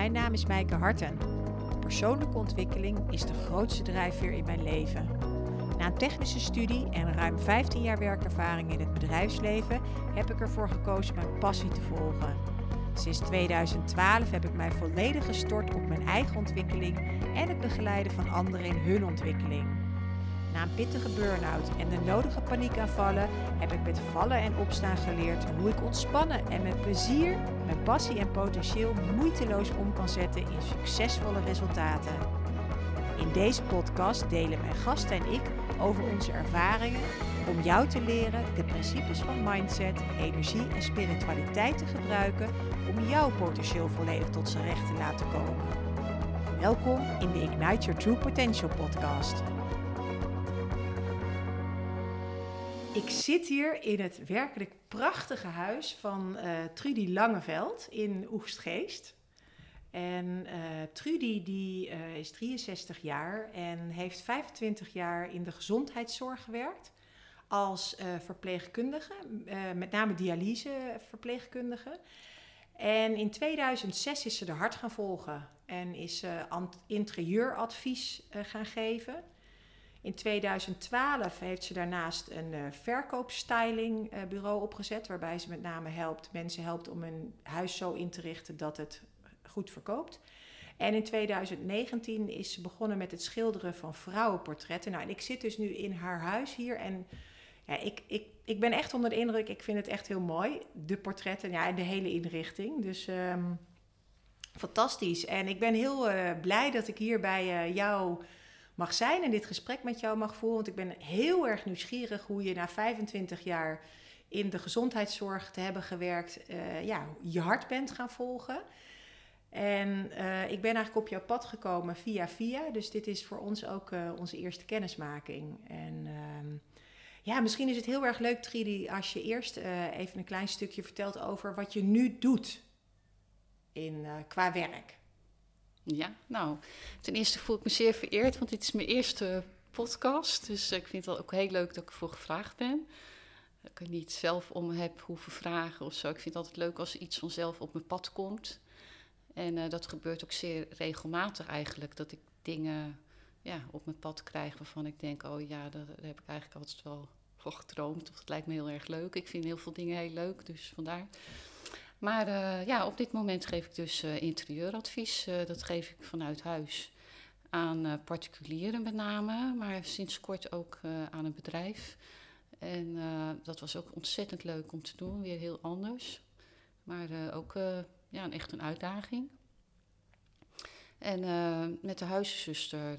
Mijn naam is Mijke Harten. Persoonlijke ontwikkeling is de grootste drijfveer in mijn leven. Na een technische studie en ruim 15 jaar werkervaring in het bedrijfsleven heb ik ervoor gekozen mijn passie te volgen. Sinds 2012 heb ik mij volledig gestort op mijn eigen ontwikkeling en het begeleiden van anderen in hun ontwikkeling. Na een pittige burn-out en de nodige paniekaanvallen heb ik met vallen en opstaan geleerd hoe ik ontspannen en met plezier mijn passie en potentieel moeiteloos om kan zetten in succesvolle resultaten. In deze podcast delen mijn gast en ik over onze ervaringen om jou te leren de principes van mindset, energie en spiritualiteit te gebruiken om jouw potentieel volledig tot zijn recht te laten komen. Welkom in de Ignite Your True Potential podcast. Ik zit hier in het werkelijk prachtige huis van uh, Trudy Langeveld in Oegstgeest. En uh, Trudy die, uh, is 63 jaar en heeft 25 jaar in de gezondheidszorg gewerkt als verpleegkundige, met name dialyseverpleegkundige. En in 2006 is ze de hart gaan volgen en is ze interieuradvies gaan geven. In 2012 heeft ze daarnaast een uh, verkoopstylingbureau uh, opgezet, waarbij ze met name helpt, mensen helpt om hun huis zo in te richten dat het goed verkoopt. En in 2019 is ze begonnen met het schilderen van vrouwenportretten. Nou, ik zit dus nu in haar huis hier en ja, ik, ik, ik ben echt onder de indruk. Ik vind het echt heel mooi, de portretten ja, en de hele inrichting. Dus um, fantastisch. En ik ben heel uh, blij dat ik hier bij jou mag zijn en dit gesprek met jou mag voeren. Want ik ben heel erg nieuwsgierig hoe je na 25 jaar in de gezondheidszorg te hebben gewerkt, uh, ja, je hart bent gaan volgen. En uh, ik ben eigenlijk op jouw pad gekomen via via. Dus dit is voor ons ook uh, onze eerste kennismaking. En uh, ja, misschien is het heel erg leuk, Tridi, als je eerst even een klein stukje vertelt over wat je nu doet in, qua werk. Ja, nou, ten eerste voel ik me zeer vereerd, want dit is mijn eerste podcast. Dus ik vind het ook heel leuk dat ik ervoor gevraagd ben. Dat ik er niet zelf om heb hoeven vragen of zo. Ik vind het altijd leuk als iets vanzelf op mijn pad komt. En uh, dat gebeurt ook zeer regelmatig eigenlijk. Dat ik dingen ja, op mijn pad krijg waarvan ik denk: oh ja, daar, heb ik eigenlijk altijd wel voor gedroomd. Of het lijkt me heel erg leuk. Ik vind heel veel dingen heel leuk, dus vandaar. Maar uh, ja, op dit moment geef ik dus uh, interieuradvies. Uh, dat geef ik vanuit huis aan particulieren met name, maar sinds kort ook aan een bedrijf. En dat was ook ontzettend leuk om te doen, weer heel anders. Maar ook ja, een, echt een uitdaging. En met de huiszuster,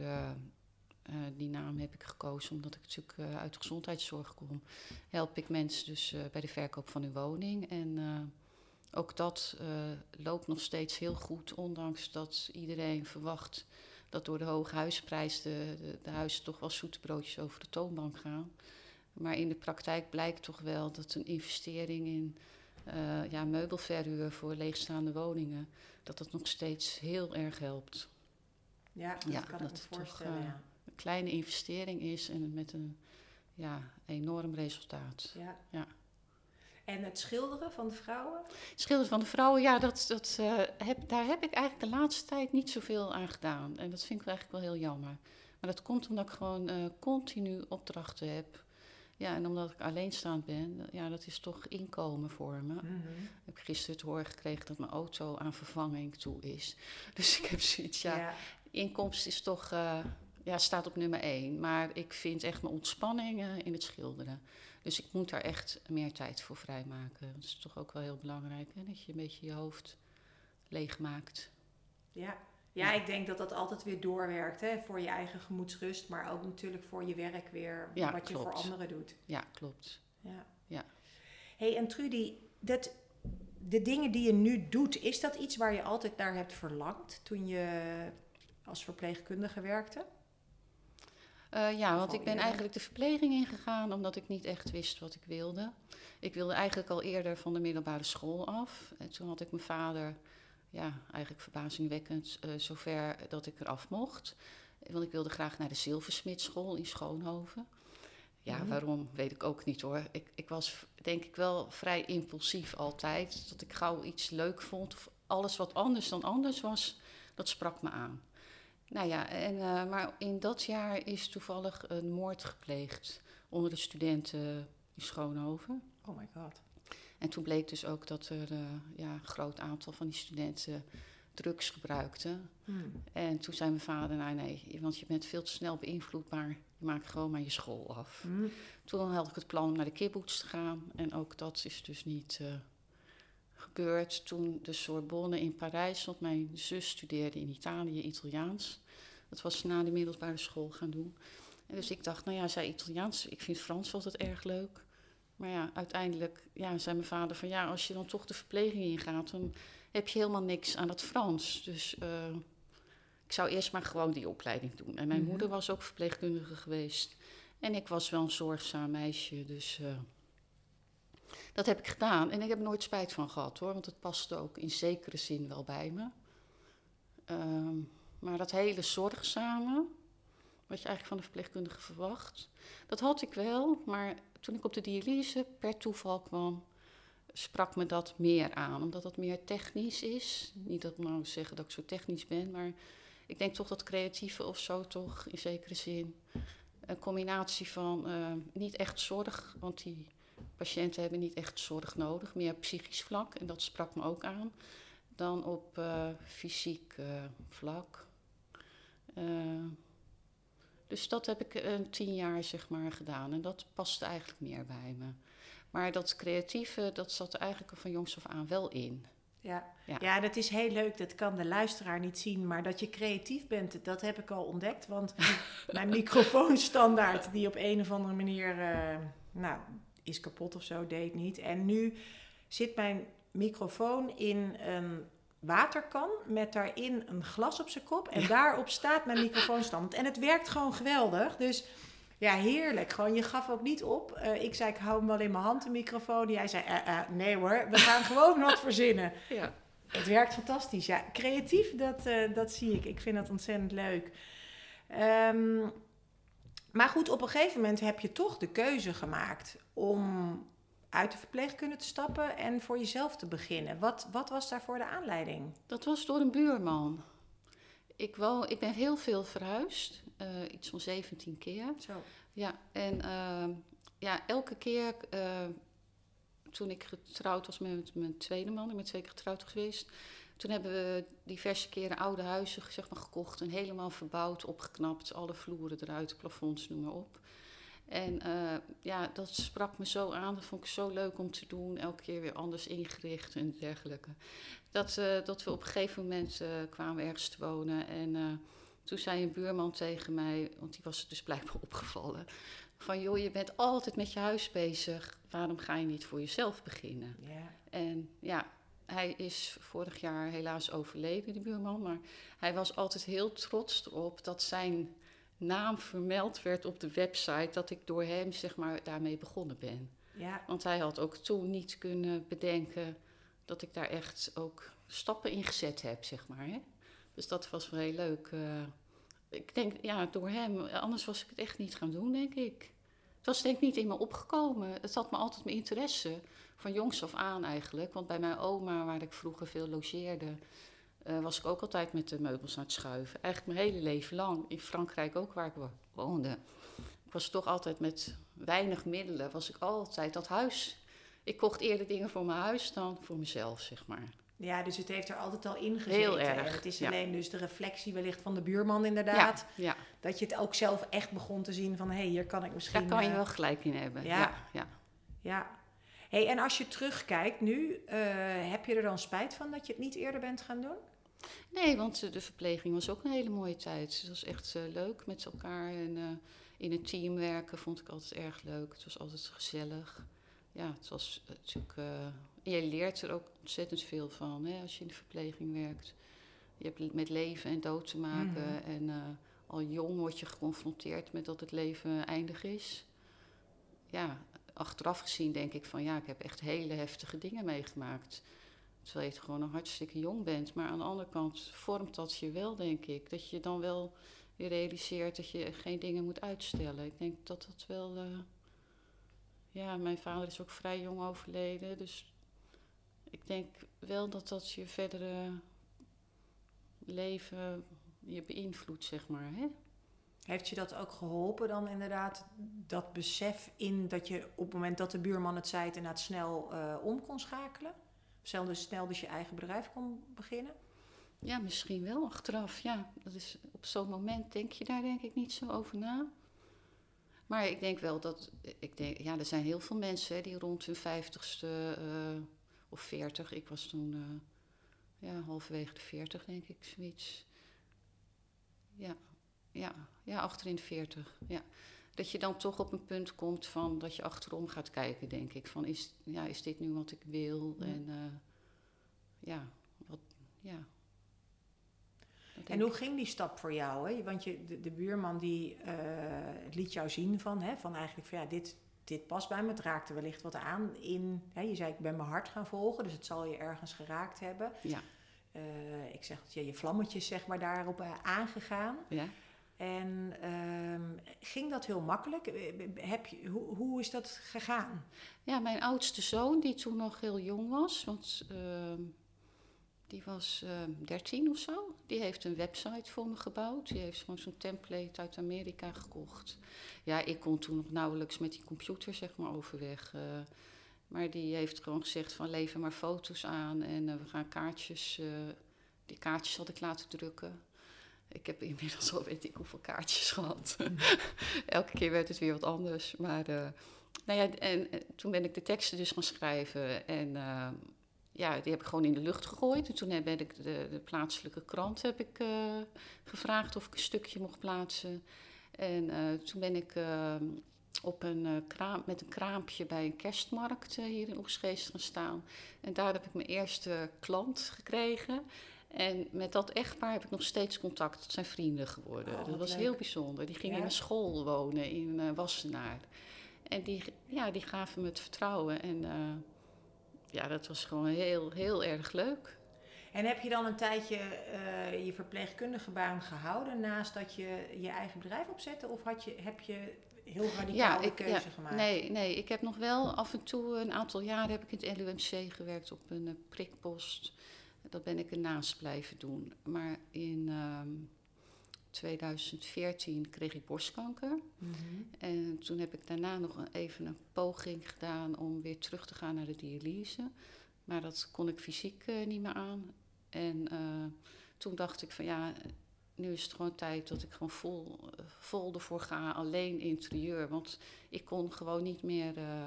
die naam heb ik gekozen omdat ik natuurlijk uit de gezondheidszorg kom, help ik mensen dus bij de verkoop van hun woning. En ook dat uh, loopt nog steeds heel goed, ondanks dat iedereen verwacht dat door de hoge huisprijs de, de, de huizen toch wel zoete broodjes over de toonbank gaan. Maar in de praktijk blijkt toch wel dat een investering in uh, ja, meubelverhuur voor leegstaande woningen, dat dat nog steeds heel erg helpt. Ja, dat ja, kan dat ik me voorstellen. Toch, uh, ja. een kleine investering is en met een ja, enorm resultaat. Ja. ja. En het schilderen van de vrouwen? Schilderen van de vrouwen, ja, dat, dat, uh, heb, daar heb ik eigenlijk de laatste tijd niet zoveel aan gedaan. En dat vind ik eigenlijk wel heel jammer. Maar dat komt omdat ik gewoon uh, continu opdrachten heb. Ja, en omdat ik alleenstaand ben, ja, dat is toch inkomen voor me. Mm -hmm. Ik heb gisteren het horen gekregen dat mijn auto aan vervanging toe is. Dus ik heb zoiets, ja, ja. inkomst is toch, uh, ja, staat op nummer één. Maar ik vind echt mijn ontspanning in het schilderen. Dus ik moet daar echt meer tijd voor vrijmaken. Dat is toch ook wel heel belangrijk, hè? dat je een beetje je hoofd leegmaakt. Ja. Ja, ik denk dat dat altijd weer doorwerkt hè? voor je eigen gemoedsrust, maar ook natuurlijk voor je werk weer, ja, wat je voor anderen doet. Ja, klopt. Ja. ja. hey, en Trudy, dat, de dingen die je nu doet, is dat iets waar je altijd naar hebt verlangd toen je als verpleegkundige werkte? Uh, ja, want ik ben eigenlijk de verpleging ingegaan omdat ik niet echt wist wat ik wilde. Ik wilde eigenlijk al eerder van de middelbare school af. En toen had ik mijn vader, ja, eigenlijk verbazingwekkend, uh, zover dat ik eraf mocht. Want ik wilde graag naar de Zilversmitschool in Schoonhoven. Ja, mm -hmm. waarom weet ik ook niet hoor. Ik, ik was denk ik wel vrij impulsief altijd. Dat ik gauw iets leuk vond. Of alles wat anders dan anders was, dat sprak me aan. Nou ja, en, eh, maar in dat jaar is toevallig een moord gepleegd onder de studenten in Schoonhoven. Oh my god. En toen bleek dus ook dat er eh, ja, een groot aantal van die studenten drugs gebruikten. Hmm. En toen zei mijn vader, nou nee, want je bent veel te snel beïnvloedbaar. Je maakt gewoon maar je school af. Hmm. Toen had ik het plan om naar de kibbutz te gaan. En ook dat is dus niet eh, gebeurd. Toen de Sorbonne in Parijs, want mijn zus studeerde in Italië Italiaans. Dat was ze na de middelbare school gaan doen. En dus ik dacht, nou ja, zij Italiaans, ik vind Frans altijd erg leuk. Maar ja, uiteindelijk ja, zei mijn vader van ja, als je dan toch de verpleging ingaat, dan heb je helemaal niks aan het Frans. Dus eh, ik zou eerst maar gewoon die opleiding doen. En mijn Mhm. moeder was ook verpleegkundige geweest. En ik was wel een zorgzaam meisje, dus eh, dat heb ik gedaan. En ik heb nooit spijt van gehad hoor, want het paste ook in zekere zin wel bij me. Ehm, maar dat hele zorgzame, wat je eigenlijk van de verpleegkundige verwacht, dat had ik wel. Maar toen ik op de dialyse per toeval kwam, sprak me dat meer aan. Omdat dat meer technisch is. Niet dat ik nou zeggen dat ik zo technisch ben, maar ik denk toch dat creatieve of zo toch in zekere zin. Een combinatie van eh, niet echt zorg, want die patiënten hebben niet echt zorg nodig, meer psychisch vlak. En dat sprak me ook aan. Dan op eh, fysiek eh, vlak. Eh, dus dat heb ik een tien jaar zeg maar gedaan. En dat paste eigenlijk meer bij me. Maar dat creatieve, dat zat er eigenlijk van jongs af aan wel in. Ja. Ja. Ja. dat is heel leuk. Dat kan de luisteraar niet zien. Maar dat je creatief bent, dat heb ik al ontdekt. Want mijn microfoonstandaard, die op een of andere manier, nou, is kapot of zo, deed niet. En nu zit mijn microfoon in een waterkan met daarin een glas op zijn kop. En daarop staat mijn microfoonstand. En het werkt gewoon geweldig. Dus ja, heerlijk. Gewoon, je gaf ook niet op. Eh, ik zei, ik hou hem wel in mijn hand, de microfoon. Jij zei, eh, eh, nee hoor, we gaan gewoon wat verzinnen. Ja. Het werkt fantastisch. Ja, creatief, dat, dat zie ik. Ik vind dat ontzettend leuk. Ehm, maar goed, op een gegeven moment heb je toch de keuze gemaakt om uit de verpleegkunde te stappen en voor jezelf te beginnen. Wat, wat was daarvoor de aanleiding? Dat was door een buurman. Ik, woon, ik ben heel veel verhuisd, eh, iets van 17 keer. Zo. Ja, en ehm, ja, elke keer eh, toen ik getrouwd was met mijn tweede man, ik ben twee keer getrouwd geweest. Toen hebben we diverse keren oude huizen zeg maar, gekocht en helemaal verbouwd, opgeknapt. Alle vloeren eruit, plafonds, noem maar op. En eh, ja, dat sprak me zo aan. Dat vond ik zo leuk om te doen. Elke keer weer anders ingericht en dergelijke. Dat, eh, dat we op een gegeven moment eh, kwamen ergens te wonen. En toen zei een buurman tegen mij, want die was het dus blijkbaar opgevallen. Van joh, je bent altijd met je huis bezig. Waarom ga je niet voor jezelf beginnen? Ja. En ja, hij is vorig jaar helaas overleden, die buurman. Maar hij was altijd heel trots erop dat zijn naam vermeld werd op de website. Dat ik door hem, zeg maar, daarmee begonnen ben. Ja. Want hij had ook toen niet kunnen bedenken dat ik daar echt ook stappen in gezet heb, zeg maar. Hè? Dus dat was wel heel leuk. eh. ik denk, ja, door hem, anders was ik het echt niet gaan doen, denk ik. Het was denk ik niet in me opgekomen. Het had me altijd mijn interesse, van jongs af aan eigenlijk. Want bij mijn oma, waar ik vroeger veel logeerde, eh, was ik ook altijd met de meubels aan het schuiven. Eigenlijk mijn hele leven lang. In Frankrijk ook, waar ik wo- woonde. Ik was toch altijd met weinig middelen, was ik altijd dat huis. Ik kocht eerder dingen voor mijn huis dan voor mezelf, zeg maar. ja, dus het heeft er altijd al in gezeten. Heel erg, het is ja. alleen dus de reflectie wellicht van de buurman inderdaad. Ja, ja. Dat je het ook zelf echt begon te zien van... hé, hey, hier kan ik misschien... daar kan je eh, wel gelijk in hebben. ja. Ja, ja. Hey, en als je terugkijkt nu, eh, heb je er dan spijt van dat je het niet eerder bent gaan doen? Nee, want eh, de verpleging was ook een hele mooie tijd. Het was echt eh, leuk met elkaar en in een team werken vond ik altijd erg leuk. Het was altijd gezellig. Ja, het was natuurlijk. en je leert er ook ontzettend veel van hè, als je in de verpleging werkt. Je hebt met leven en dood te maken. Mhm. En al jong word je geconfronteerd met dat het leven eindig is. Ja, achteraf gezien denk ik van ja, ik heb echt hele heftige dingen meegemaakt. Terwijl je gewoon nog hartstikke jong bent. Maar aan de andere kant vormt dat je wel, denk ik. Dat je dan wel weer realiseert dat je geen dingen moet uitstellen. Ik denk dat dat wel. eh, ja, mijn vader is ook vrij jong overleden. Dus ik denk wel dat dat je verdere leven je beïnvloedt, zeg maar. Hè? Heeft je dat ook geholpen dan inderdaad, dat besef in dat je op het moment dat de buurman het zei, inderdaad snel uh, om kon schakelen? Snel dus, snel dus je eigen bedrijf kon beginnen? Ja, misschien wel achteraf. Ja, dat is, op zo'n moment denk je daar denk ik niet zo over na. Maar ik denk wel dat, ik denk, ja, er zijn heel veel mensen hè, die rond hun vijftigste uh, of veertig, ik was toen uh, ja, halverwege de veertig denk ik, zoiets. Ja, ja, ja, achterin de veertig, ja. Dat je dan toch op een punt komt van dat je achterom gaat kijken, denk ik. Van is, ja, is dit nu wat ik wil? En uh, ja, wat, ja, en hoe ging die stap voor jou? Hè? Want je, de, de buurman die uh, liet jou zien van, hè, van eigenlijk van ja, dit, dit past bij me. Het raakte wellicht wat aan in, hè, je zei ik ben mijn hart gaan volgen, dus het zal je ergens geraakt hebben. Ja. Uh, ik zeg dat je, je vlammetjes zeg maar daarop aangegaan. Ja. En uh, ging dat heel makkelijk? Heb je, hoe, hoe is dat gegaan? Ja, mijn oudste zoon, die toen nog heel jong was, want ehm, die was uh, ehm, 13 of zo. Die heeft een website voor me gebouwd. Die heeft gewoon zo'n template uit Amerika gekocht. Ja, ik kon toen nog nauwelijks met die computer zeg maar overweg. Uh, maar die heeft gewoon gezegd van lever maar foto's aan en we gaan kaartjes. Eh, die kaartjes had ik laten drukken. Ik heb inmiddels al weet ik hoeveel kaartjes gehad. Elke keer werd het weer wat anders. Maar nou ja, en, toen ben ik de teksten dus gaan schrijven. En ja, die heb ik gewoon in de lucht gegooid. En toen ben ik de, de plaatselijke krant heb ik, uh, gevraagd of ik een stukje mocht plaatsen. En toen ben ik op een, kraam, met een kraampje bij een kerstmarkt hier in Oegstgeest gaan staan. En daar heb ik mijn eerste klant gekregen. En met dat echtpaar heb ik nog steeds contact. Het zijn vrienden geworden. Oh, dat was leuk. heel bijzonder. Die gingen Ja? in mijn school wonen in Wassenaar. En die, ja, die gaven me het vertrouwen. En ja, dat was gewoon heel, heel erg leuk. En heb je dan een tijdje uh, je verpleegkundige baan gehouden naast dat je je eigen bedrijf opzette? Of had je, heb je heel radicaal ja, ik, keuze ja, gemaakt? Nee, nee, ik heb nog wel af en toe, een aantal jaren heb ik in het LUMC gewerkt op een prikpost. Dat ben ik ernaast blijven doen. Maar in um, 2014 kreeg ik borstkanker. Mm -hmm. En toen heb ik daarna nog een, even een poging gedaan om weer terug te gaan naar de dialyse. Maar dat kon ik fysiek uh, niet meer aan. En uh, toen dacht ik van ja, nu is het gewoon tijd dat ik gewoon vol, vol ervoor ga, alleen interieur. Want ik kon gewoon niet meer uh,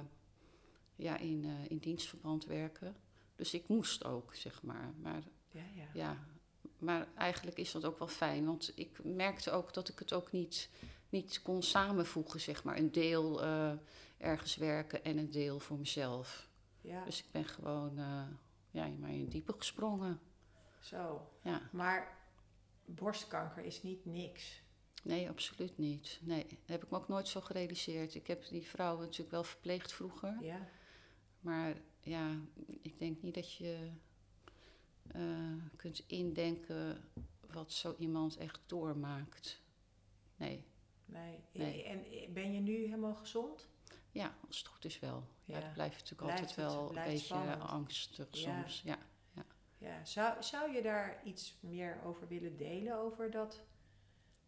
ja, in, in dienstverband werken. Dus ik moest ook, zeg maar. Maar ja, ja. ja, maar eigenlijk is dat ook wel fijn. Want ik merkte ook dat ik het ook niet, niet kon samenvoegen, zeg maar. Een deel ergens werken en een deel voor mezelf. Ja. Dus ik ben gewoon ja, maar in het diepe gesprongen. Zo. Ja. Maar borstkanker is niet niks. Nee, absoluut niet. Nee, dat heb ik me ook nooit zo gerealiseerd. Ik heb die vrouwen natuurlijk wel verpleegd vroeger. Ja. Maar ja, ik denk niet dat je uh, kunt indenken wat zo iemand echt doormaakt. Nee. Nee. Nee. En ben je nu helemaal gezond? Ja, als het goed is wel. Ja, Ja. het blijft natuurlijk Blijft altijd het- wel een beetje spannend. angstig Ja. soms. Ja. Ja. Zou, zou je daar iets meer over willen delen, over dat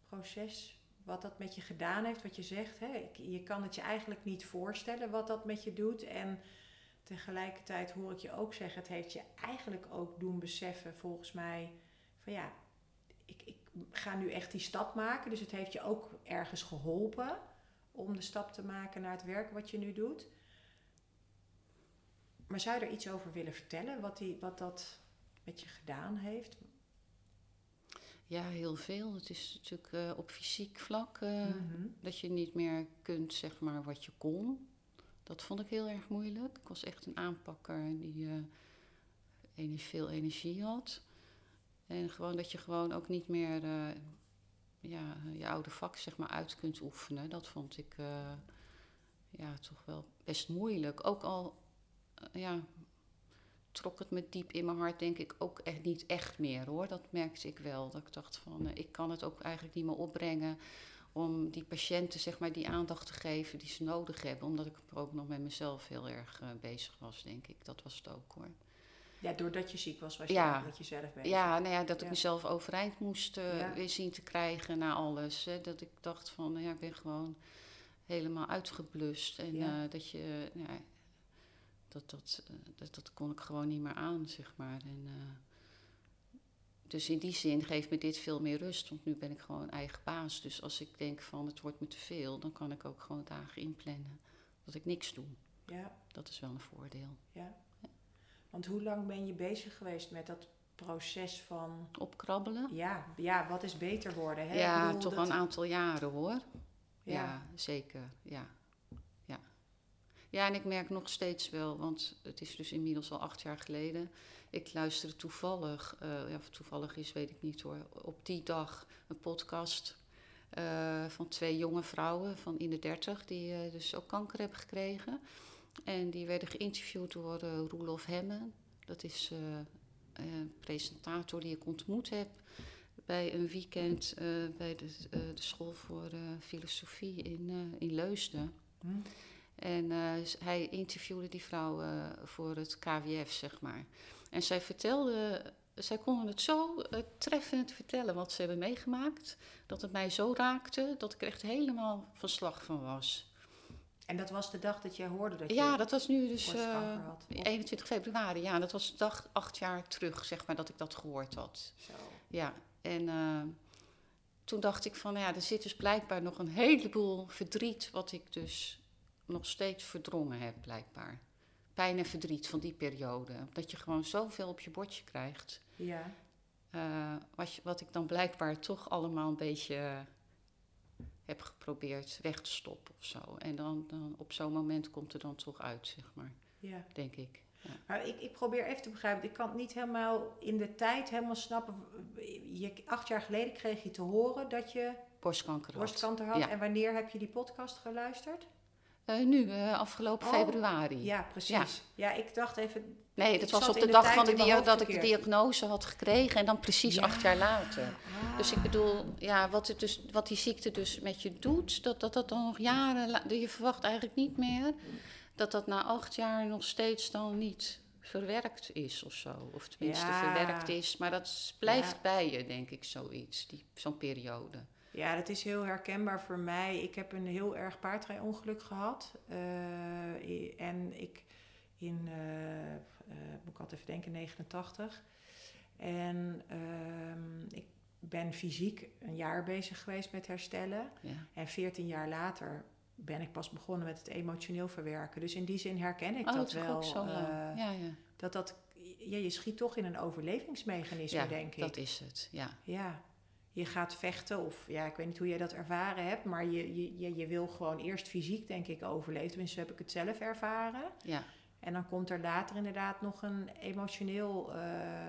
proces? Wat dat met je gedaan heeft, wat je zegt. Hè? Je kan het je eigenlijk niet voorstellen wat dat met je doet. En tegelijkertijd hoor ik je ook zeggen, het heeft je eigenlijk ook doen beseffen, volgens mij, van ja, ik, ik ga nu echt die stap maken. Dus het heeft je ook ergens geholpen om de stap te maken naar het werk wat je nu doet. Maar zou je er iets over willen vertellen, wat, die, wat dat met je gedaan heeft? ja, heel veel. Het is natuurlijk eh, op fysiek vlak eh, Mhm. dat je niet meer kunt, zeg maar, wat je kon. Dat vond ik heel erg moeilijk. Ik was echt een aanpakker die eh, ener- veel energie had. En gewoon dat je gewoon ook niet meer eh, ja, je oude vak zeg maar, uit kunt oefenen. Dat vond ik eh, ja, toch wel best moeilijk. Ook al ja, trok het me diep in mijn hart, denk ik, ook echt niet echt meer hoor. Dat merkte ik wel. Dat ik dacht van, ik kan het ook eigenlijk niet meer opbrengen om die patiënten zeg maar die aandacht te geven die ze nodig hebben. Omdat ik ook nog met mezelf heel erg eh, bezig was, denk ik. Dat was het ook hoor. Ja, doordat je ziek was, was je Ja. met jezelf bezig. Ja, nou ja, dat ik Ja. mezelf overeind moest eh, Ja. weer zien te krijgen na alles. Hè. Dat ik dacht van, nou ja, ik ben gewoon helemaal uitgeblust. En eh, dat je, nou ja, dat, dat, dat, dat kon ik gewoon niet meer aan, zeg maar. En, dus in die zin geeft me dit veel meer rust, want nu ben ik gewoon eigen baas. Dus als ik denk van het wordt me te veel, dan kan ik ook gewoon dagen inplannen dat ik niks doe. Ja, Dat is wel een voordeel. ja. Want hoe lang ben je bezig geweest met dat proces van... Opkrabbelen? Ja, ja wat is beter worden? Hè? Ja, toch dat- een aantal jaren hoor. Ja, Ja. zeker. Ja. ja. Ja, en ik merk nog steeds wel, want het is dus inmiddels al acht jaar geleden. Ik luisterde toevallig, eh, ja, toevallig is, weet ik niet hoor, op die dag een podcast eh, van twee jonge vrouwen van in de dertig, die eh, dus ook kanker hebben gekregen. En die werden geïnterviewd door Roelof Hemmen. Dat is een presentator die ik ontmoet heb bij een weekend bij de, de school voor filosofie in, in Leusden. Hm? En hij interviewde die vrouw eh, voor het KWF, zeg maar. En zij vertelde, zij konden het zo eh, treffend vertellen wat ze hebben meegemaakt, dat het mij zo raakte dat ik er echt helemaal van slag van was. En dat was de dag dat jij hoorde dat je Ja, dat was nu dus borstkanker eh, had. Of- 21 februari. Ja, dat was de dag acht jaar terug, zeg maar, dat ik dat gehoord had. Zo. Ja, en eh, toen dacht ik van, ja, er zit dus blijkbaar nog een heleboel verdriet, wat ik dus nog steeds verdrongen heb, blijkbaar. Pijn en verdriet van die periode. Dat je gewoon zoveel op je bordje krijgt. Ja, eh, wat, wat ik dan blijkbaar toch allemaal een beetje eh, heb geprobeerd weg te stoppen of zo. En dan, dan op zo'n moment komt er dan toch uit, zeg maar, ja. denk ik. Maar ik, ik probeer even te begrijpen. Ik kan het niet helemaal in de tijd helemaal snappen. Je, acht jaar geleden kreeg je te horen dat je Borstkanker had. borstkanker had. Ja. En wanneer heb je die podcast geluisterd? Eh, nu, eh, afgelopen Oh, februari. Ja, precies. Ja, ik dacht even... Nee, dat was op de de dag van de dia- dat ik de diagnose had gekregen en dan precies Ja. acht jaar later. Dus ik Ah. bedoel, ja, wat, het dus, wat die ziekte dus met je doet, dat dat, dat dan nog jaren, la- je verwacht eigenlijk niet meer dat dat na acht jaar nog steeds dan niet verwerkt is of zo. Of tenminste Ja. verwerkt is, maar dat blijft bij je, denk ik, zoiets, die, zo'n periode. Ja, dat is heel herkenbaar voor mij. Ik heb een heel erg paardrijongeluk gehad. Eh, en ik in, eh, eh, moet ik altijd even denken, 89. En ehm, ik ben fysiek een jaar bezig geweest met herstellen. Ja. En 14 jaar later ben ik pas begonnen met het emotioneel verwerken. Dus in die zin herken ik Oh, dat wel. ook zo ja, ja. dat dat, ja, je schiet toch in een overlevingsmechanisme, denk ik. dat is het, ja. Ja, je gaat vechten of ja, ik weet niet hoe jij dat ervaren hebt, maar je, je, je, wil gewoon eerst fysiek, denk ik, overleven. Tenminste, heb ik het zelf ervaren. ja. En dan komt er later inderdaad nog een emotioneel, eh,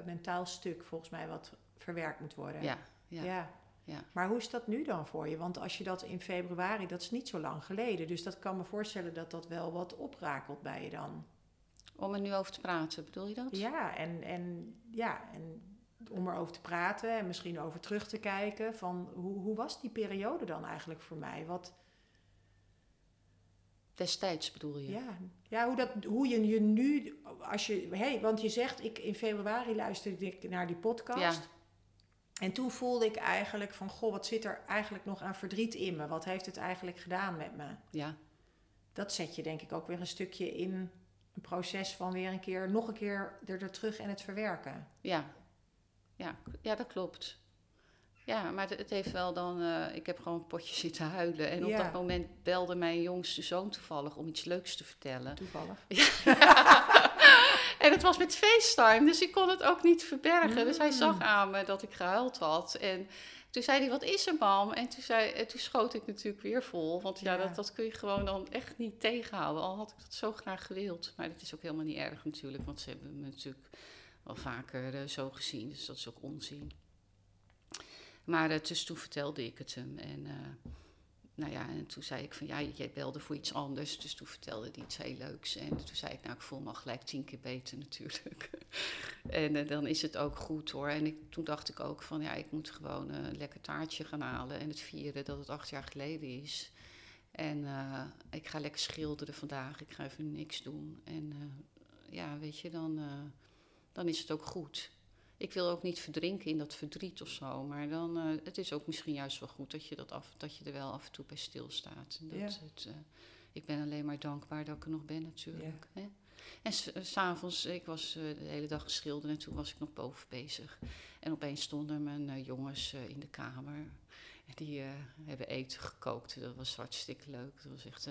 mentaal stuk, volgens mij, wat verwerkt moet worden. ja. ja. ja. ja. Maar hoe is dat nu dan voor je? Want als je dat in februari, dat is niet zo lang geleden. Dus dat kan me voorstellen dat dat wel wat oprakelt bij je dan. Om er nu over te praten, bedoel je dat? Ja, en, en, ja, en om erover te praten en misschien over terug te kijken van hoe, hoe was die periode dan eigenlijk voor mij? Wat, Destijds bedoel je? ja, ja hoe, dat, hoe je je nu, als je, hey, want je zegt, ik, in februari luisterde ik naar die podcast. Ja. En toen voelde ik eigenlijk van, goh, wat zit er eigenlijk nog aan verdriet in me? Wat heeft het eigenlijk gedaan met me? ja. Dat zet je denk ik ook weer een stukje in een proces van weer een keer, nog een keer er, er terug en het verwerken. Ja, ja, ja dat klopt. Ja, maar het, het heeft wel dan... eh, ik heb gewoon een potje zitten huilen. En op Ja. dat moment belde mijn jongste zoon toevallig om iets leuks te vertellen. Toevallig. En het was met FaceTime, dus ik kon het ook niet verbergen. Dus hij Mm. zag aan me dat ik gehuild had. En toen zei hij, wat is er, mam? En toen, zei, en toen schoot ik natuurlijk weer vol. Want ja, Ja. Dat, dat kun je gewoon dan echt niet tegenhouden. Al had ik dat zo graag gewild. Maar dat is ook helemaal niet erg natuurlijk. Want ze hebben me natuurlijk wel vaker eh, zo gezien. Dus dat is ook onzin. Maar eh, dus toen vertelde ik het hem. En, eh, nou ja, en toen zei ik van ja, jij belde voor iets anders. Dus toen vertelde hij iets heel leuks. En toen zei ik, nou, ik voel me al gelijk tien keer beter natuurlijk. en dan is het ook goed hoor. En ik, toen dacht ik ook van ja, ik moet gewoon een lekker taartje gaan halen. En het vieren dat het acht jaar geleden is. En ik ga lekker schilderen vandaag. Ik ga even niks doen. En ja, weet je, dan, dan is het ook goed. Ik wil ook niet verdrinken in dat verdriet of zo, maar dan, uh, het is ook misschien juist wel goed dat je, dat af, dat je er wel af en toe bij stilstaat. Dat Ja. het, uh, ik ben alleen maar dankbaar dat ik er nog ben natuurlijk. Hè? En s- eh, s'avonds, ik was uh, de hele dag geschilderd en toen was ik nog boven bezig. En opeens stonden mijn jongens in de kamer. En die hebben eten gekookt. Dat was hartstikke leuk. Dat was echt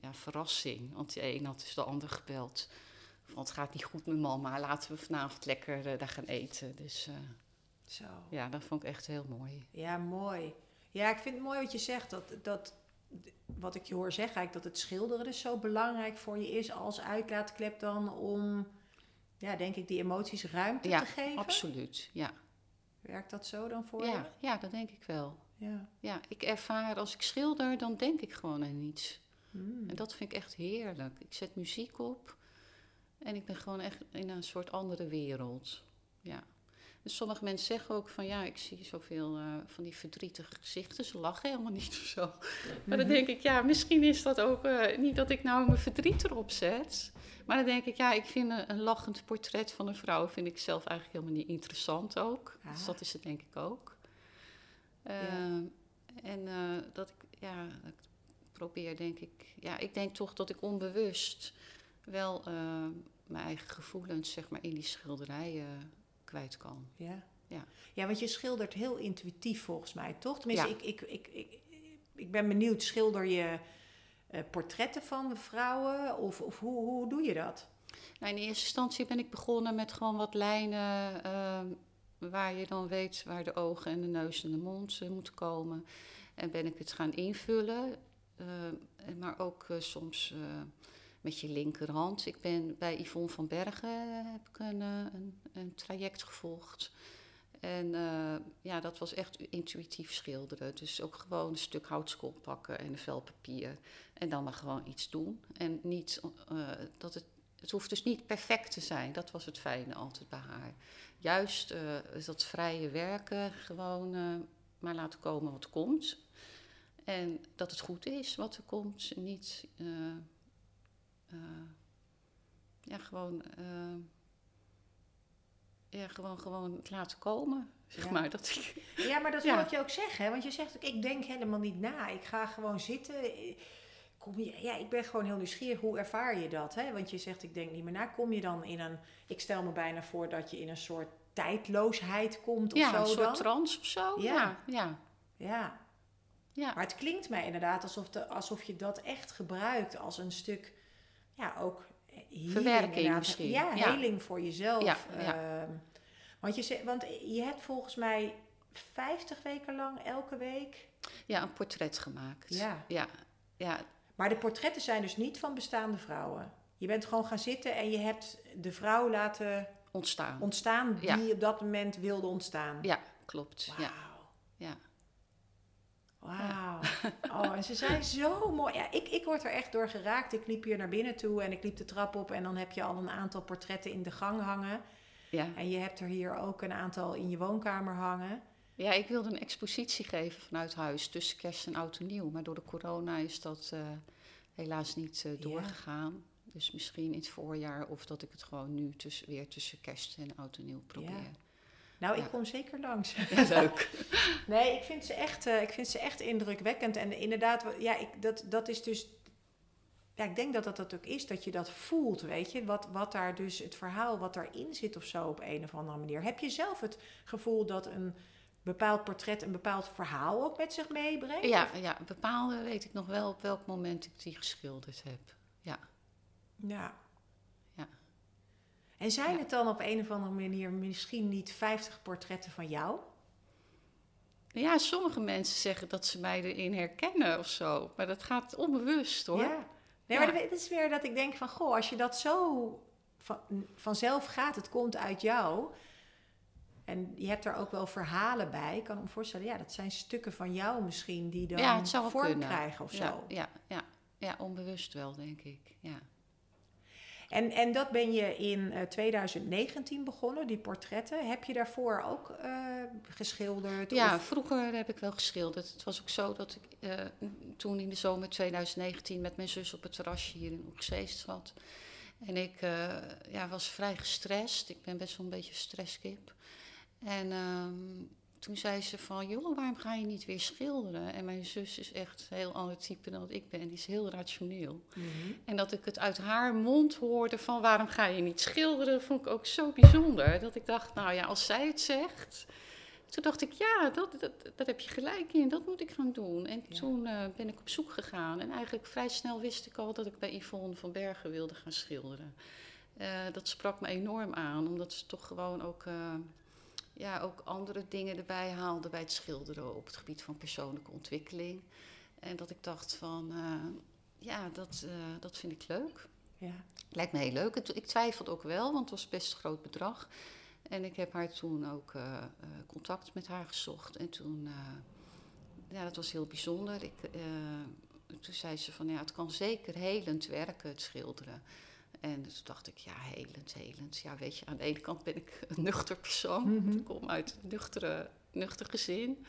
ja, verrassing. Want de een had dus de ander gebeld. Van het gaat niet goed met mama, laten we vanavond lekker uh, daar gaan eten. Dus uh, Zo. ja, dat vond ik echt heel mooi. Ja, mooi. Ja, ik vind het mooi wat je zegt. Dat, dat, wat ik je hoor zeggen, eigenlijk dat het schilderen dus zo belangrijk voor je is als uitlaatklep dan om, ja, denk ik, die emoties ruimte ja, te geven. absoluut. Ja. Werkt dat zo dan voor ja, je? Ja, dat denk ik wel. Ja. ja, ik ervaar als ik schilder, dan denk ik gewoon aan iets. Mm. En dat vind ik echt heerlijk. Ik zet muziek op en ik ben gewoon echt in een soort andere wereld. Ja. Dus sommige mensen zeggen ook van ja, ik zie zoveel uh, van die verdrietige gezichten. Ze lachen helemaal niet of zo. Maar dan denk ik, ja, misschien is dat ook uh, niet dat ik nou mijn verdriet erop zet. Maar dan denk ik, ja, ik vind een, een lachend portret van een vrouw vind ik zelf eigenlijk helemaal niet interessant ook. Ah. Dus dat is het denk ik ook. Uh, Ja. En uh, dat ik, ja, ik probeer denk ik, ja, ik denk toch dat ik onbewust wel uh, mijn eigen gevoelens, zeg maar, in die schilderijen kwijt kan. Ja. Ja. ja, want je schildert heel intuïtief volgens mij, toch? Tenminste, Ja. ik, ik, ik, ik, ik ben benieuwd, schilder je uh, portretten van vrouwen of, of hoe, hoe doe je dat? Nou, in eerste instantie ben ik begonnen met gewoon wat lijnen uh, waar je dan weet waar de ogen en de neus en de mond uh, moeten komen. En ben ik het gaan invullen, uh, maar ook soms met je linkerhand. Ik ben bij Yvonne van Bergen heb ik een, een, een traject gevolgd. En uh, ja, dat was echt intuïtief schilderen. Dus ook gewoon een stuk houtskool pakken en een vel papier. En dan maar gewoon iets doen. En niet uh, dat het. Het hoeft dus niet perfect te zijn. Dat was het fijne altijd bij haar. Juist uh, dat vrije werken, gewoon maar laten komen wat komt. En dat het goed is wat er komt. Niet. Uh, ja, gewoon, uh, ja, gewoon, gewoon het laten komen, zeg ja. maar. Dat ik, ja, maar dat wil ja. ik je ook zeggen. Hè? Want je zegt ook, ik denk helemaal niet na. Ik ga gewoon zitten. Kom je, ja, ik ben gewoon heel nieuwsgierig. Hoe ervaar je dat? Hè? Want je zegt, ik denk niet meer na. Kom je dan in een... Ik stel me bijna voor dat je in een soort tijdloosheid komt of ja, zo een soort dan? trance of zo. Ja, ja. ja. ja. Ja. Maar het klinkt mij inderdaad alsof, de, alsof je dat echt gebruikt als een stuk, ja, ook healing, Verwerking inderdaad. misschien. Ja, healing voor jezelf. Ehm, want, je, want je hebt volgens mij 50 weken lang elke week. Ja, een portret gemaakt. Ja. Ja, ja, Maar de portretten zijn dus niet van bestaande vrouwen. Je bent gewoon gaan zitten en je hebt de vrouw laten ontstaan. ontstaan die Ja. op dat moment wilde ontstaan. ja, klopt. Wauw. Ja, ja. Wauw. Oh, en ze zijn zo mooi. Ja, ik, ik word er echt door geraakt. Ik liep hier naar binnen toe en ik liep de trap op. En dan heb je al een aantal portretten in de gang hangen. ja. En je hebt er hier ook een aantal in je woonkamer hangen. Ja, ik wilde een expositie geven vanuit huis tussen kerst en oud en nieuw. Maar door de corona is dat eh, helaas niet eh, Ja. doorgegaan. Dus misschien in het voorjaar of dat ik het gewoon nu tussen, weer tussen kerst en oud en nieuw probeer. Nou, ik kom zeker langs. Leuk. Nee, ik vind ze echt, eh, ik vind ze echt indrukwekkend. En inderdaad, ja, ik, dat, dat is dus. Ja, ik denk dat dat dat ook is, dat je dat voelt, weet je. Wat, wat daar dus, het verhaal wat daarin zit of zo op een of andere manier. Heb je zelf het gevoel dat een bepaald portret een bepaald verhaal ook met zich meebrengt? Ja, Of- ja, bepaalde weet ik nog wel op welk moment ik die geschilderd heb. Ja. Ja. En zijn Ja. het dan op een of andere manier misschien niet 50 portretten van jou? Ja, sommige mensen zeggen dat ze mij erin herkennen of zo. Maar dat gaat onbewust hoor. Ja. Nee, Ja. maar dat is weer dat ik denk van, goh, als je dat zo van, vanzelf gaat, het komt uit jou. En je hebt er ook wel verhalen bij. Ik kan me voorstellen, ja, dat zijn stukken van jou misschien die dan Ja, het vorm kunnen. krijgen of ja, zo. Ja, ja, ja, onbewust wel, denk ik. Ja. En, en dat ben je in eh, 2019 begonnen, die portretten. Heb je daarvoor ook eh, geschilderd? ja, Of, vroeger heb ik wel geschilderd. Het was ook zo dat ik eh, toen in de zomer 2019 met mijn zus op het terrasje hier in Oekseest zat. En ik eh, ja, was vrij gestrest. Ik ben best wel een beetje stresskip. En ehm, toen zei ze van, joh, waarom ga je niet weer schilderen? En mijn zus is echt een heel ander type dan ik ben. Die is heel rationeel. Mhm. En dat ik het uit haar mond hoorde van, waarom ga je niet schilderen? Vond ik ook zo bijzonder. Dat ik dacht, nou ja, als zij het zegt... Toen dacht ik, ja, dat, dat, dat heb je gelijk in, dat moet ik gaan doen. En Ja. toen eh, ben ik op zoek gegaan. En eigenlijk vrij snel wist ik al dat ik bij Yvonne van Bergen wilde gaan schilderen. Eh, dat sprak me enorm aan, omdat ze toch gewoon ook, eh, ja, ook andere dingen erbij haalde bij het schilderen op het gebied van persoonlijke ontwikkeling. En dat ik dacht van, eh, ja, dat, eh, dat vind ik leuk. Ja. Lijkt me heel leuk. Ik twijfelde ook wel, want het was best een groot bedrag. En ik heb haar toen ook eh, contact met haar gezocht. En toen, ja, dat was heel bijzonder. Ik, toen zei ze van, ja, het kan zeker helend werken, het schilderen. En toen dacht ik, ja, helend, helend. Ja, weet je, aan de ene kant ben ik een nuchter persoon. Mhm. Ik kom uit een nuchtere, nuchter gezin,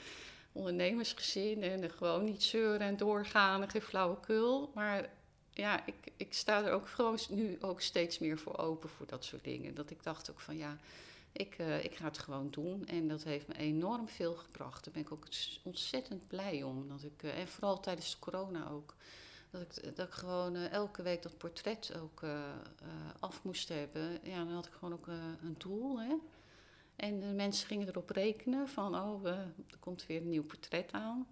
ondernemersgezin. En gewoon niet zeuren en doorgaan en geen flauwekul. Maar ja, ik, ik sta er ook gewoon nu ook steeds meer voor open voor dat soort dingen. Dat ik dacht ook van ja, ik, eh, ik ga het gewoon doen. En dat heeft me enorm veel gebracht. Daar ben ik ook ontzettend blij om. Dat ik, eh, en vooral tijdens de corona ook. Dat ik, dat ik gewoon eh, elke week dat portret ook eh, eh, af moest hebben. Ja, dan had ik gewoon ook een doel. Hè? En de mensen gingen erop rekenen van, oh, er komt weer een nieuw portret aan.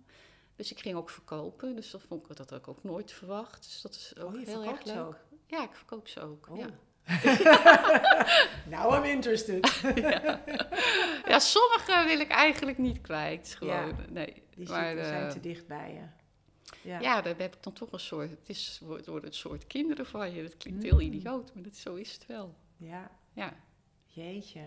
Dus ik ging ook verkopen. Dus dat vond ik dat had ik ook nooit verwacht. Dus dat is ook Oh, je heel erg leuk. ook? Ja, ik verkoop ze ook. Oh. Ja. nou, I'm interested. ja, sommige wil ik eigenlijk niet kwijt. Gewoon. Nee. Die maar, zijn te dicht bij je. Ja. ja, daar heb ik dan toch een soort. Het is een soort kinderen van je. Dat klinkt Mm. heel idioot, maar dat, zo is het wel. ja. Ja. Jeetje.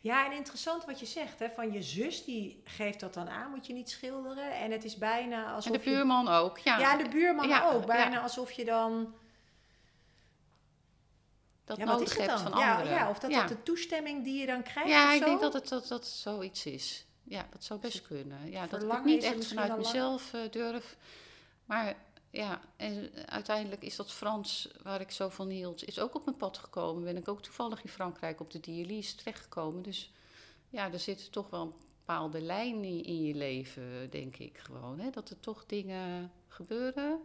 Ja, en interessant wat je zegt, hè, van je zus die geeft dat dan aan, moet je niet schilderen. En het is bijna alsof En de je- buurman ook. Ja, Ja, de buurman Ja, ook. Bijna ja. alsof je dan... dat ja, wat nodig hebt dan? van ja, anderen. ja, of dat, dat de toestemming die je dan krijgt Ja, of ik zo? denk dat het dat, dat zoiets is. Ja, dat zou best kunnen. Ja, dat ik niet echt vanuit mezelf eh, durf. Maar ja, en uiteindelijk is dat Frans, waar ik zo van hield, is ook op mijn pad gekomen. Ben ik ook toevallig in Frankrijk op de dialyse terechtgekomen. Dus ja, er zit toch wel een bepaalde lijn in, je leven, denk ik gewoon. Hè? Dat er toch dingen gebeuren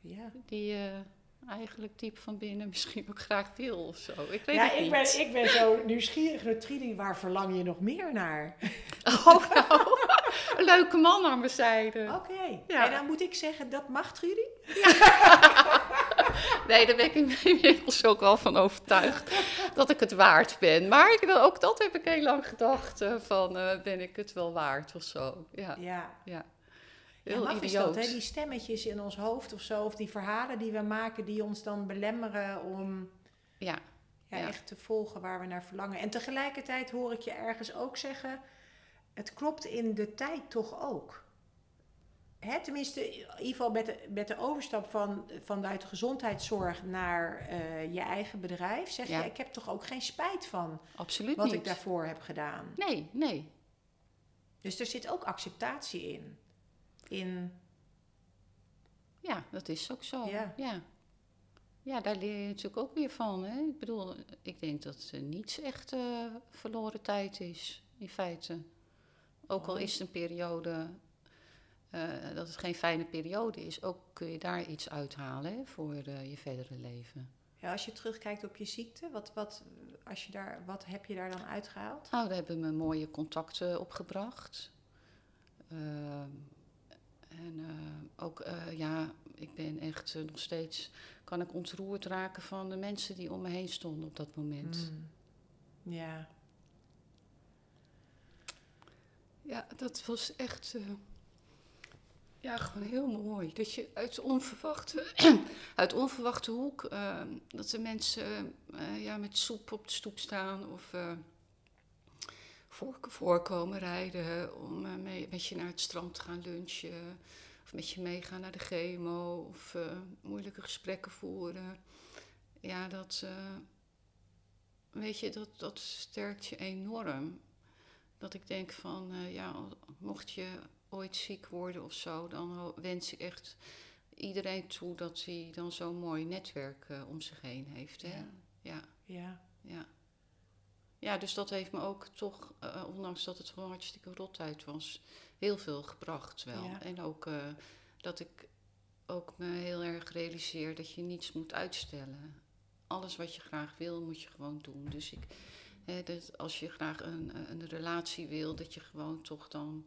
Ja, die je eigenlijk diep van binnen misschien ook graag wil of zo. Ik weet ja het ik, niet. ben, ik ben zo nieuwsgierig naar Trudy. Waar verlang je nog meer naar? Oh, nou, leuke man aan mijn zijde. Oké. Ja. En dan moet ik zeggen, dat mag Trudy? Nee, daar ben ik inmiddels ook wel van overtuigd dat ik het waard ben. Maar ik, ook dat heb ik heel lang gedacht, eh, van eh, ben ik het wel waard of zo. Ja, Ja. ja. Ja, Heel maf is idioot. dat, hè? Die stemmetjes in ons hoofd of zo, of die verhalen die we maken, die ons dan belemmeren om Ja, ja, Ja. echt te volgen waar we naar verlangen. En tegelijkertijd hoor ik je ergens ook zeggen, het klopt in de tijd toch ook. Hè, tenminste, in ieder geval met de, met de overstap van, vanuit de gezondheidszorg naar eh, je eigen bedrijf, zeg Ja. je, ik heb toch ook geen spijt van absoluut wat niet. ik daarvoor heb gedaan. Nee, nee. Dus er zit ook acceptatie in. In, Ja, dat is ook zo. Ja. Ja. ja. daar leer je natuurlijk ook weer van. Hè? Ik bedoel, ik denk dat eh, niets echt eh, verloren tijd is, in feite. Ook al is het een periode, eh, dat het geen fijne periode is, ook kun je daar iets uithalen hè, voor eh, je verdere leven. ja, als je terugkijkt op je ziekte, wat, wat, als je daar, wat heb je daar dan uitgehaald? Nou, daar hebben me mooie contacten opgebracht. Ehm, en eh, ook, eh, ja, ik ben echt eh, nog steeds, kan ik ontroerd raken van de mensen die om me heen stonden op dat moment. Mm. Ja. Ja, dat was echt, ja, gewoon heel mooi. Dat je uit onverwachte, uit onverwachte hoek, dat de mensen ja, met soep op de stoep staan of voorkomen rijden om eh, mee, met je naar het strand te gaan lunchen. Of met je meegaan naar de chemo of eh, moeilijke gesprekken voeren. Ja, dat, eh, weet je, dat, dat sterkt je enorm. Dat ik denk van, ja, mocht je ooit ziek worden of zo, dan wens ik echt iedereen toe dat hij dan zo'n mooi netwerk om zich heen heeft. Hè? Ja. Ja. Ja. Ja. Ja, dus dat heeft me ook toch, eh, ondanks dat het gewoon hartstikke rottijd was, heel veel gebracht wel. Ja. En ook eh, dat ik ook me heel erg realiseer dat je niets moet uitstellen. Alles wat je graag wil, moet je gewoon doen. Dus ik, hè, dat als je graag een, een relatie wil, dat je gewoon toch dan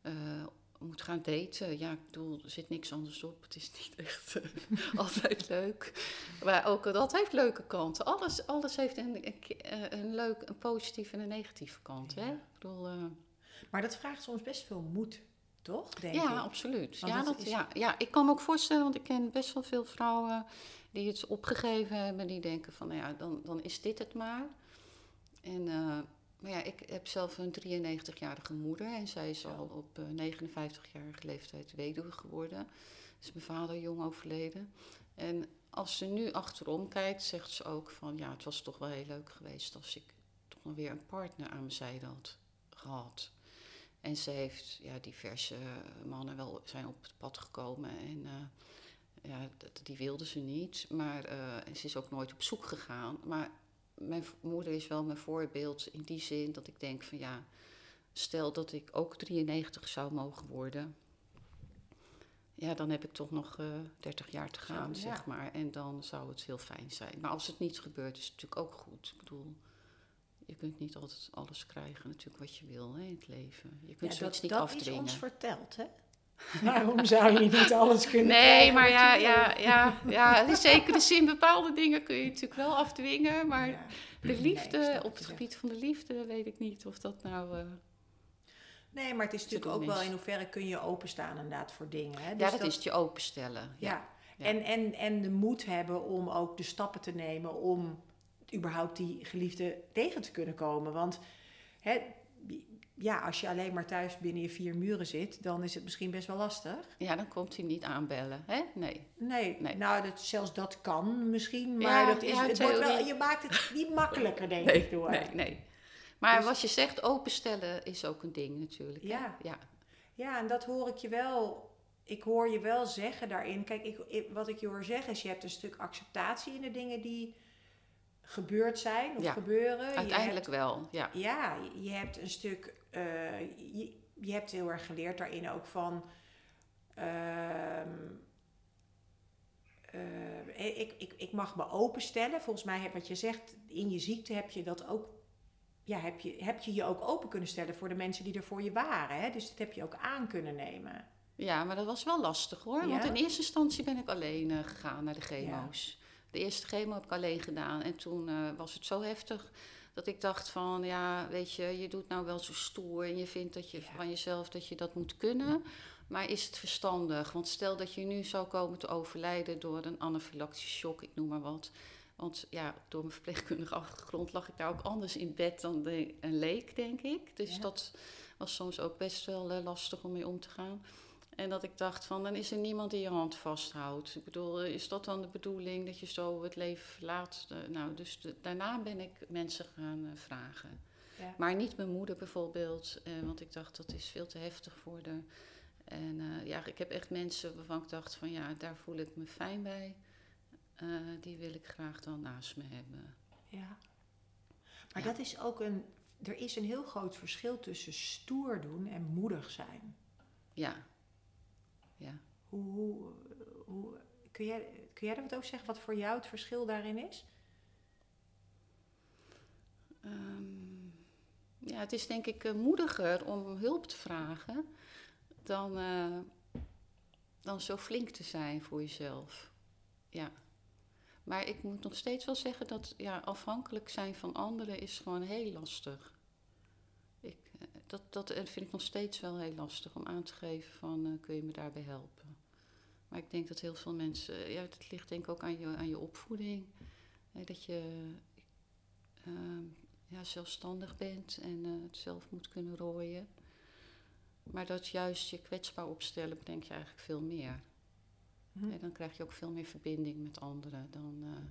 eh, moet gaan daten. Ja, ik bedoel, er zit niks anders op. Het is niet echt eh, altijd leuk. Maar ook dat heeft leuke kanten. Alles, alles heeft een, een, eh, een leuk, een positieve en een negatieve kant. Hè? Ik bedoel, eh, Maar dat vraagt soms best veel moed, toch? Denk ja, ik. absoluut. Want Ja, dat, is- ja, ja, ik kan me ook voorstellen, want ik ken best wel veel vrouwen die het opgegeven hebben. Die denken van, nou ja, dan, dan is dit het maar. En, maar ja, ik heb zelf een 93-jarige moeder en zij is al op eh 59-jarige leeftijd weduwe geworden. Is mijn vader jong overleden. En als ze nu achterom kijkt, zegt ze ook van, ja, het was toch wel heel leuk geweest als ik toch nog weer een partner aan mijn zijde had gehad. En ze heeft ja, diverse mannen wel zijn op het pad gekomen. En eh, ja, die wilde ze niet. Maar eh, en ze is ook nooit op zoek gegaan. Maar mijn moeder is wel mijn voorbeeld in die zin dat ik denk van ja, stel dat ik ook 93 zou mogen worden. Ja, dan heb ik toch nog eh 30 jaar te gaan, zeg ja. maar. En dan zou het heel fijn zijn. Maar als het niet gebeurt, is het natuurlijk ook goed. Ik bedoel, je kunt niet altijd alles krijgen natuurlijk wat je wil hè, in het leven. Je kunt Ja, zoiets dat niet dat is ons verteld, hè? Waarom zou je niet alles kunnen Nee, maar ja, ja, ja, ja, in zekere zin bepaalde dingen kun je natuurlijk wel afdwingen. Maar Ja. de liefde, op het gebied van de liefde, weet ik niet of dat nou... eh, Nee, maar het is natuurlijk ook wel in hoeverre kun je openstaan inderdaad voor dingen. Hè? ja, Dus dat, is het je openstellen. Ja. Ja, Ja. En, en, en de moed hebben om ook de stappen te nemen om überhaupt die geliefde tegen te kunnen komen. Want hè, ja, als je alleen maar thuis binnen je vier muren zit, dan is het misschien best wel lastig. ja, dan komt hij niet aanbellen, hè? Nee. Nee, Nee. nou, dat, zelfs dat kan misschien, Ja, maar dat is, ja, het wordt wel, je maakt het niet makkelijker, denk Nee, ik, door. nee, nee. Maar Dus- wat je zegt, openstellen is ook een ding natuurlijk. hè? Ja. ja. Ja, en dat hoor ik je wel. Ik hoor je wel zeggen daarin. Kijk, ik, ik- wat ik je hoor zeggen is: je hebt een stuk acceptatie in de dingen die gebeurd zijn of Ja, gebeuren. Uiteindelijk wel, ja. ja, je hebt een stuk. eh, je, je hebt heel erg geleerd daarin ook van. ehm, eh, ik, ik, ik mag me openstellen. Volgens mij, heb, wat je zegt, in je ziekte heb je dat ook. Ja, heb je, heb je je ook open kunnen stellen voor de mensen die er voor je waren. Hè? Dus dat heb je ook aan kunnen nemen. Ja, maar dat was wel lastig hoor. Want in eerste instantie ben ik alleen eh, gegaan naar de chemo's. De eerste chemo heb ik alleen gedaan. En toen eh, was het zo heftig dat ik dacht van... Ja, weet je, je doet nou wel zo stoer... en je vindt dat je Ja. van jezelf dat je dat moet kunnen. Maar is het verstandig? Want stel dat je nu zou komen te overlijden... door een anafylactische shock, ik noem maar wat... Want ja, door mijn verpleegkundige achtergrond lag ik daar ook anders in bed dan de, een leek, denk ik. Dus Ja. dat was soms ook best wel eh, lastig om mee om te gaan. En dat ik dacht van, dan is er niemand die je hand vasthoudt. Ik bedoel, eh, is dat dan de bedoeling dat je zo het leven verlaat? Nou, dus de- daarna ben ik mensen gaan eh, vragen. Ja. Maar niet mijn moeder bijvoorbeeld, eh, want ik dacht dat is veel te heftig voor de. En ja, ik heb echt mensen waarvan ik dacht van ja, daar voel ik me fijn bij. Die wil ik graag dan naast me hebben. Ja. Maar Ja. dat is ook een. Er is een heel groot verschil tussen stoer doen en moedig zijn. Ja, ja. Hoe, hoe, hoe, kun, jij, kun jij er wat over zeggen wat voor jou het verschil daarin is? Ehm, ja, het is denk ik eh, moediger om hulp te vragen dan, eh, dan zo flink te zijn voor jezelf. Ja. Maar ik moet nog steeds wel zeggen dat ja, afhankelijk zijn van anderen is gewoon heel lastig. Eh, dat, dat eh, vind ik nog steeds wel heel lastig om aan te geven van eh, kun je me daarbij helpen. Maar ik denk dat heel veel mensen, ja, het ligt denk ik ook aan je, aan je opvoeding. Hè, dat je ehm, ja, zelfstandig bent en eh, het zelf moet kunnen rooien. Maar dat juist je kwetsbaar opstellen bedenk je eigenlijk veel meer. Hm. En dan krijg je ook veel meer verbinding met anderen dan eh,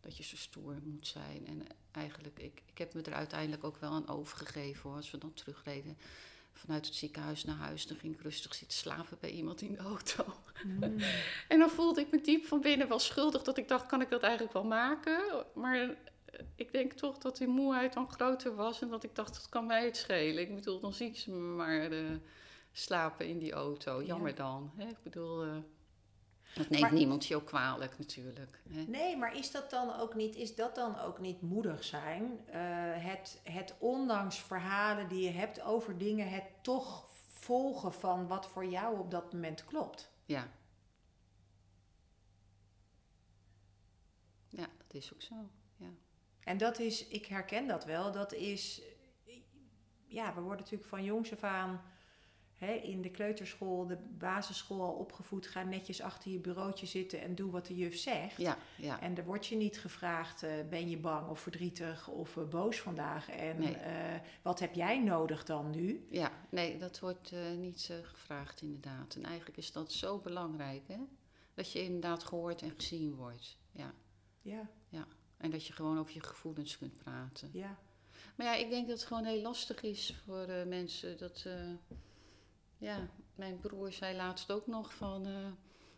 dat je zo stoer moet zijn. En eigenlijk, ik, ik heb me er uiteindelijk ook wel aan overgegeven hoor, als we dan terugreden vanuit het ziekenhuis naar huis. Dan ging ik rustig zitten slapen bij iemand in de auto. Mm. En dan voelde ik me diep van binnen wel schuldig dat ik dacht, kan ik dat eigenlijk wel maken? Maar ik denk toch dat die moeheid dan groter was en dat ik dacht, dat kan mij het schelen. Ik bedoel, dan zie ik ze me maar eh, slapen in die auto. Jammer Ja. dan. Hè? Ik bedoel, eh, dat neemt Maar- niemand je ook kwalijk natuurlijk. Hè? Nee, maar is dat dan ook niet, is dat dan ook niet moedig zijn? Eh, het, het ondanks verhalen die je hebt over dingen, het toch volgen van wat voor jou op dat moment klopt. Ja. Ja, dat is ook zo. En dat is, ik herken dat wel, dat is, ja, we worden natuurlijk van jongs af aan hè, in de kleuterschool, de basisschool al opgevoed. Ga netjes achter je bureautje zitten en doe wat de juf zegt. Ja, ja. En er wordt je niet gevraagd, eh, ben je bang of verdrietig of eh, boos vandaag? En Nee. eh, wat heb jij nodig dan nu? Ja, nee, dat wordt niet gevraagd inderdaad. En eigenlijk is dat zo belangrijk, hè? Dat je inderdaad gehoord en gezien wordt. Ja. Ja, En dat je gewoon over je gevoelens kunt praten. ja. Maar ja, ik denk dat het gewoon heel lastig is voor mensen. Dat, ja, mijn broer zei laatst ook nog van, eh,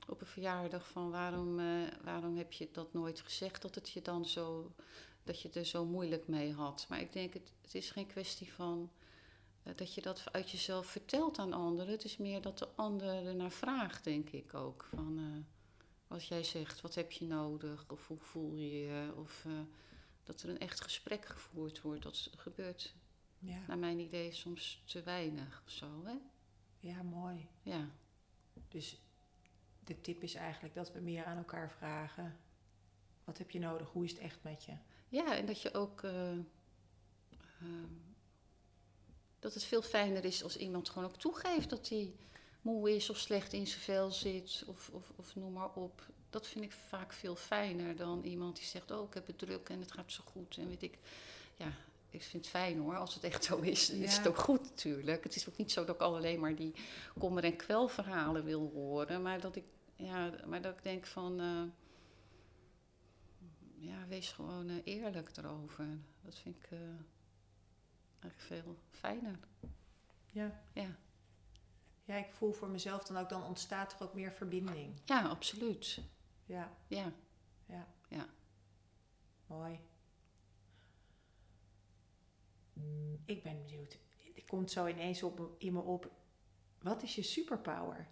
op een verjaardag van waarom, eh, waarom heb je dat nooit gezegd dat het je dan zo, dat je er zo moeilijk mee had. Maar ik denk het, het is geen kwestie van eh, dat je dat uit jezelf vertelt aan anderen. Het is meer dat de ander ernaar vraagt, denk ik ook. Van, als jij zegt, wat heb je nodig? Of hoe voel je je? Of dat er een echt gesprek gevoerd wordt. Dat gebeurt, Ja, naar mijn idee, soms te weinig of zo, hè? Ja, mooi. Ja, Dus de tip is eigenlijk dat we meer aan elkaar vragen. Wat heb je nodig? Hoe is het echt met je? ja en dat je ook... eh, ehm, dat het veel fijner is als iemand gewoon ook toegeeft dat hij moe is of slecht in zijn vel zit of, of, of noem maar op. Dat vind ik vaak veel fijner dan iemand die zegt, oh ik heb het druk en het gaat zo goed en weet ik. Ja, ik vind het fijn hoor, als het echt zo is. Dan is het ook goed natuurlijk. Het is ook niet zo dat ik al alleen maar die kommer- en kwelverhalen wil horen, maar dat ik, ja, maar dat ik denk van, eh, ja, wees gewoon eh, eerlijk erover. Dat vind ik eh, eigenlijk veel fijner. Ja. Ja. Ja, ik voel voor mezelf dan ook, dan ontstaat er ook meer verbinding. Ja, absoluut. Ja, Ja. ja. Ja. Mooi. Ik ben benieuwd. Er komt zo ineens op, in me op. Wat is je superpower?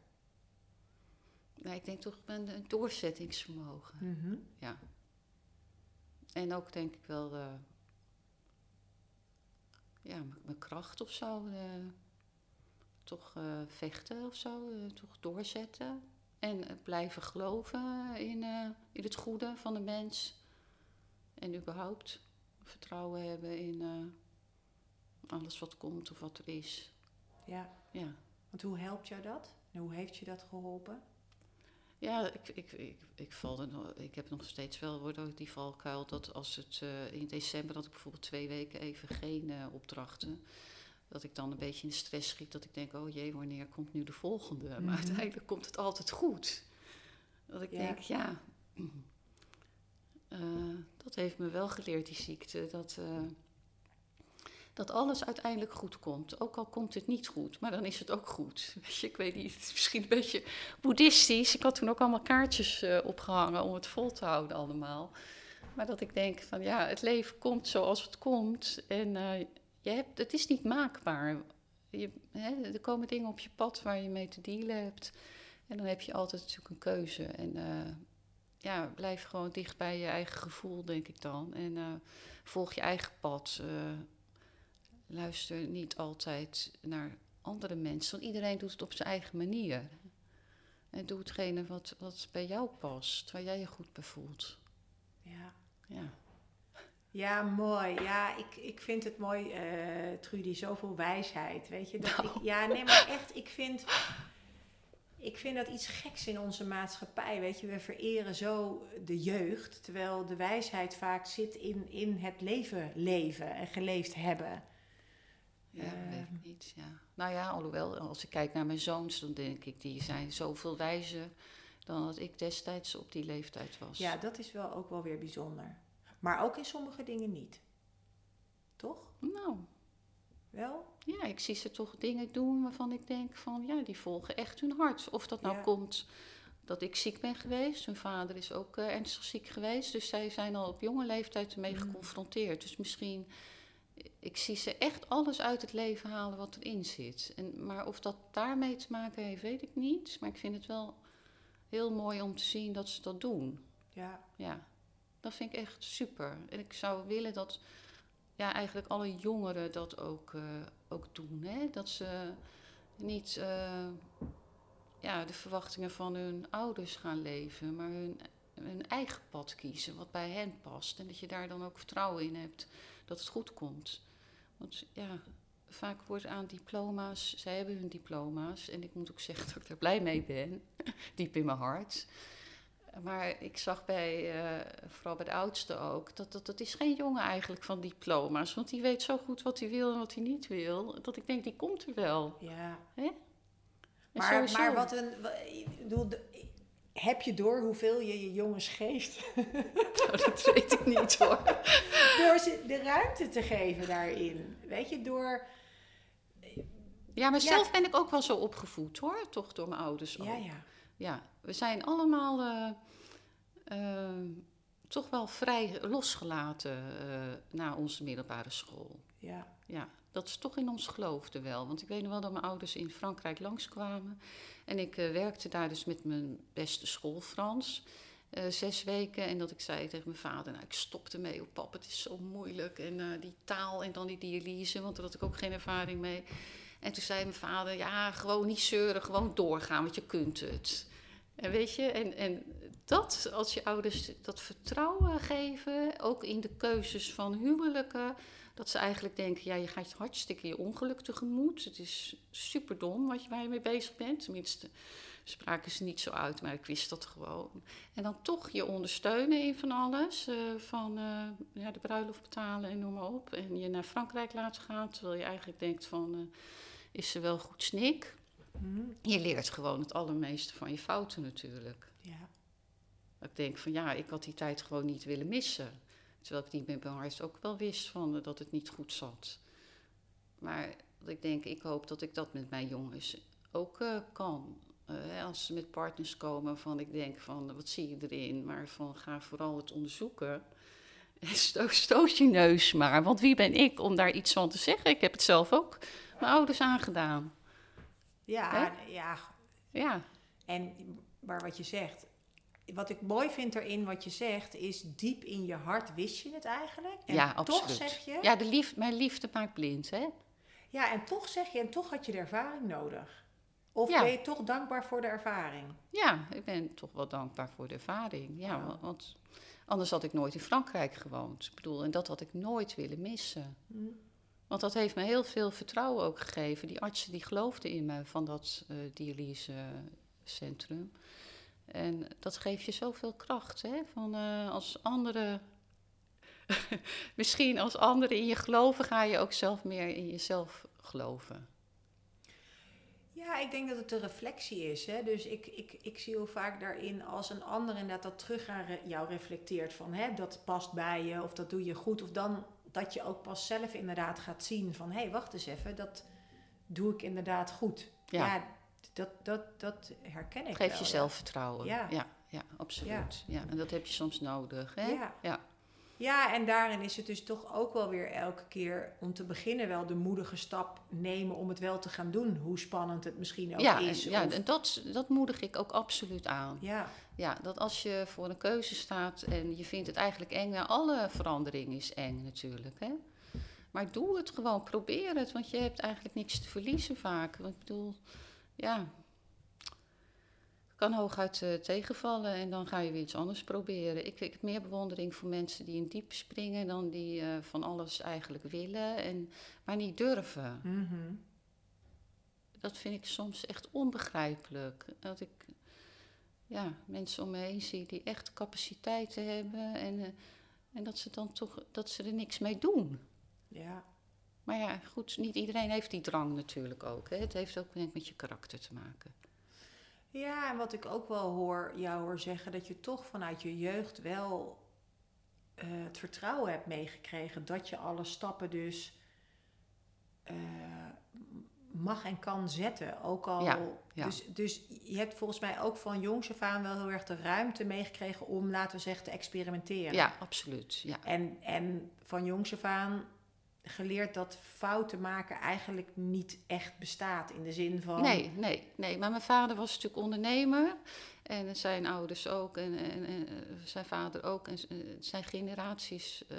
Nou, ik denk toch mijn eh, doorzettingsvermogen. Mhm. Ja. En ook denk ik wel, ja, mijn kracht of zo. toch eh, vechten of zo, eh, toch doorzetten. En eh, blijven geloven in, in het goede van de mens. En überhaupt vertrouwen hebben in alles wat komt of wat er is. Ja, Ja. want hoe helpt jou dat? En hoe heeft je dat geholpen? Ja, ik, ik, ik, ik, val er ik heb nog steeds wel die valkuil dat als het eh, in december had ik bijvoorbeeld twee weken even geen eh, opdrachten. Dat ik dan een beetje in de stress schiet. Dat ik denk, oh jee, wanneer komt nu de volgende? Mhm. Maar uiteindelijk komt het altijd goed. Dat ik Ja. denk, ja, eh, dat heeft me wel geleerd, die ziekte. Dat, dat alles uiteindelijk goed komt. Ook al komt het niet goed, maar dan is het ook goed. Ik weet niet, misschien een beetje boeddhistisch. Ik had toen ook allemaal kaartjes eh, opgehangen om het vol te houden allemaal. Maar dat ik denk van ja, het leven komt zoals het komt. En eh, je hebt, het is niet maakbaar. Je, hè, er komen dingen op je pad waar je mee te dealen hebt. En dan heb je altijd natuurlijk een keuze. En eh, ja, blijf gewoon dicht bij je eigen gevoel, denk ik dan. En volg je eigen pad. Luister niet altijd naar andere mensen. Want iedereen doet het op zijn eigen manier. En doe hetgene wat, wat bij jou past, waar jij je goed bij voelt. Ja. Ja. Ja, mooi. Ja, ik, ik vind het mooi, eh Trudy, zoveel wijsheid. Weet je, dat Nou. ik, ja, nee, maar echt, ik vind, ik vind dat iets geks in onze maatschappij. Weet je, we vereren zo de jeugd, terwijl de wijsheid vaak zit in, in het leven leven en geleefd hebben. Ja, weet ik niet. Ja. Nou ja, alhoewel, als ik kijk naar mijn zoons, dan denk ik, die zijn zoveel wijzer dan dat ik destijds op die leeftijd was. Ja, dat is wel ook wel weer bijzonder. Maar ook in sommige dingen niet. Toch? Nou, Wel? Ja, ik zie ze toch dingen doen waarvan ik denk van ja, die volgen echt hun hart. Of dat nou Ja. komt dat ik ziek ben geweest. Hun vader is ook eh, ernstig ziek geweest. Dus zij zijn al op jonge leeftijd ermee Mm. geconfronteerd. Dus misschien, ik zie ze echt alles uit het leven halen wat erin zit. En, maar of dat daarmee te maken heeft, weet ik niet. Maar ik vind het wel heel mooi om te zien dat ze dat doen. Ja. Ja, dat vind ik echt super. En ik zou willen dat ja, eigenlijk alle jongeren dat ook, eh, ook doen. Hè? Dat ze niet eh, ja, de verwachtingen van hun ouders gaan leven, maar hun, hun eigen pad kiezen, wat bij hen past. En dat je daar dan ook vertrouwen in hebt dat het goed komt. Want ja, vaak wordt aan diploma's, zij hebben hun diploma's. En ik moet ook zeggen dat ik daar blij mee ben, diep in mijn hart. Maar ik zag bij, eh, vooral bij de oudste ook, dat, dat dat is geen jongen eigenlijk van diploma's. Want die weet zo goed wat hij wil en wat hij niet wil. Dat ik denk, die komt er wel. ja. En Maar, maar wat een. Ik bedoel, heb je door hoeveel je je jongens geeft? Nou, dat weet ik niet hoor. door ze de ruimte te geven daarin. Weet je, door. Ja, maar Ja. zelf ben ik ook wel zo opgevoed hoor. Toch door mijn ouders ook. Ja, ja. Ja, we zijn allemaal eh, eh, toch wel vrij losgelaten eh, na onze middelbare school. Ja. Ja, dat is toch in ons geloofde wel. Want ik weet nog wel dat mijn ouders in Frankrijk langskwamen. En ik eh, werkte daar dus met mijn beste school Frans. eh, zes weken. En dat ik zei tegen mijn vader, nou ik stop ermee. Oh pap, het is zo moeilijk. En eh, die taal en dan die dialyse, want daar had ik ook geen ervaring mee. En toen zei mijn vader, ja, gewoon niet zeuren, gewoon doorgaan, want je kunt het. En weet je, en, en dat, als je ouders dat vertrouwen geven, ook in de keuzes van huwelijken, dat ze eigenlijk denken, ja, je gaat hartstikke je ongeluk tegemoet. Het is super dom wat je, waar je mee bezig bent. Tenminste, spraken ze niet zo uit, maar ik wist dat gewoon. En dan toch je ondersteunen in van alles. eh, van eh, ja, de bruiloft betalen en noem maar op. En je naar Frankrijk laten gaan, terwijl je eigenlijk denkt van, eh, is ze wel goed snik? Hm, Je leert gewoon het allermeeste van je fouten natuurlijk. ja. Ik denk van ja, ik had die tijd gewoon niet willen missen. Terwijl ik die met mijn hart ook wel wist van eh, dat het niet goed zat. Maar ik denk, ik hoop dat ik dat met mijn jongens ook eh, kan. Eh, als ze met partners komen van ik denk van wat zie je erin, maar van ga vooral het onderzoeken. En sto- stoot je neus maar, want wie ben ik om daar iets van te zeggen? Ik heb het zelf ook mijn ouders aangedaan. Ja, ja. Ja, En maar wat je zegt. Wat ik mooi vind erin wat je zegt, is diep in je hart wist je het eigenlijk. En ja toch absoluut. zeg je. Ja, de lief, mijn liefde maakt blind, hè? Ja, en toch zeg je, en toch had je de ervaring nodig. Of Ja. ben je toch dankbaar voor de ervaring? Ja, ik ben toch wel dankbaar voor de ervaring. Ja, Ja. wa- want anders had ik nooit in Frankrijk gewoond. Ik bedoel, en dat had ik nooit willen missen. Hm. Want dat heeft me heel veel vertrouwen ook gegeven. Die artsen die geloofden in me van dat eh dialysecentrum. En dat geeft je zoveel kracht, hè? Van eh, als anderen... Misschien als anderen in je geloven, ga je ook zelf meer in jezelf geloven. Ja, ik denk dat het een reflectie is. Hè? Dus ik, ik, ik zie heel vaak daarin als een ander inderdaad dat terug aan re- jou reflecteert. Van hè, dat past bij je of dat doe je goed. Of dan dat je ook pas zelf inderdaad gaat zien van hé, hey, wacht eens even, dat doe ik inderdaad goed. Ja. Ja, dat, dat, dat herken ik Geef wel, je zelfvertrouwen. Ja. ja, ja, absoluut. Ja. en dat heb je soms nodig. Hè? Ja. Ja. Ja, en daarin is het dus toch ook wel weer elke keer om te beginnen wel de moedige stap nemen om het wel te gaan doen. Hoe spannend het misschien ook ja, is. en, ja en dat, dat moedig ik ook absoluut aan. ja, Ja, dat als je voor een keuze staat en je vindt het eigenlijk eng, nou, alle verandering is eng natuurlijk. Hè? Maar doe het gewoon, probeer het, want je hebt eigenlijk niks te verliezen vaak. Want ik bedoel, ja, het kan hooguit eh, tegenvallen en dan ga je weer iets anders proberen. Ik, ik heb meer bewondering voor mensen die in diep springen dan die eh, van alles eigenlijk willen, en, maar niet durven. mhm. Dat vind ik soms echt onbegrijpelijk. Dat ik ja, mensen om me heen zie die echt capaciteiten hebben en, eh, en dat ze dan toch dat ze er niks mee doen. ja. Maar ja, goed, niet iedereen heeft die drang natuurlijk ook. Hè. Het heeft ook denk ik met je karakter te maken. Ja, en wat ik ook wel hoor jou hoor zeggen, dat je toch vanuit je jeugd wel eh, het vertrouwen hebt meegekregen dat je alle stappen dus eh, mag en kan zetten. Ook al. Ja, ja. Dus, dus je hebt volgens mij ook van jongs af aan wel heel erg de ruimte meegekregen om, laten we zeggen, te experimenteren. Ja, absoluut. Ja. En, en van jongs af aan geleerd dat fouten maken eigenlijk niet echt bestaat. In de zin van. Nee, nee, nee. Maar mijn vader was natuurlijk ondernemer. En zijn ouders ook. En, en, en eh, zijn vader ook. En eh, het zijn generaties eh,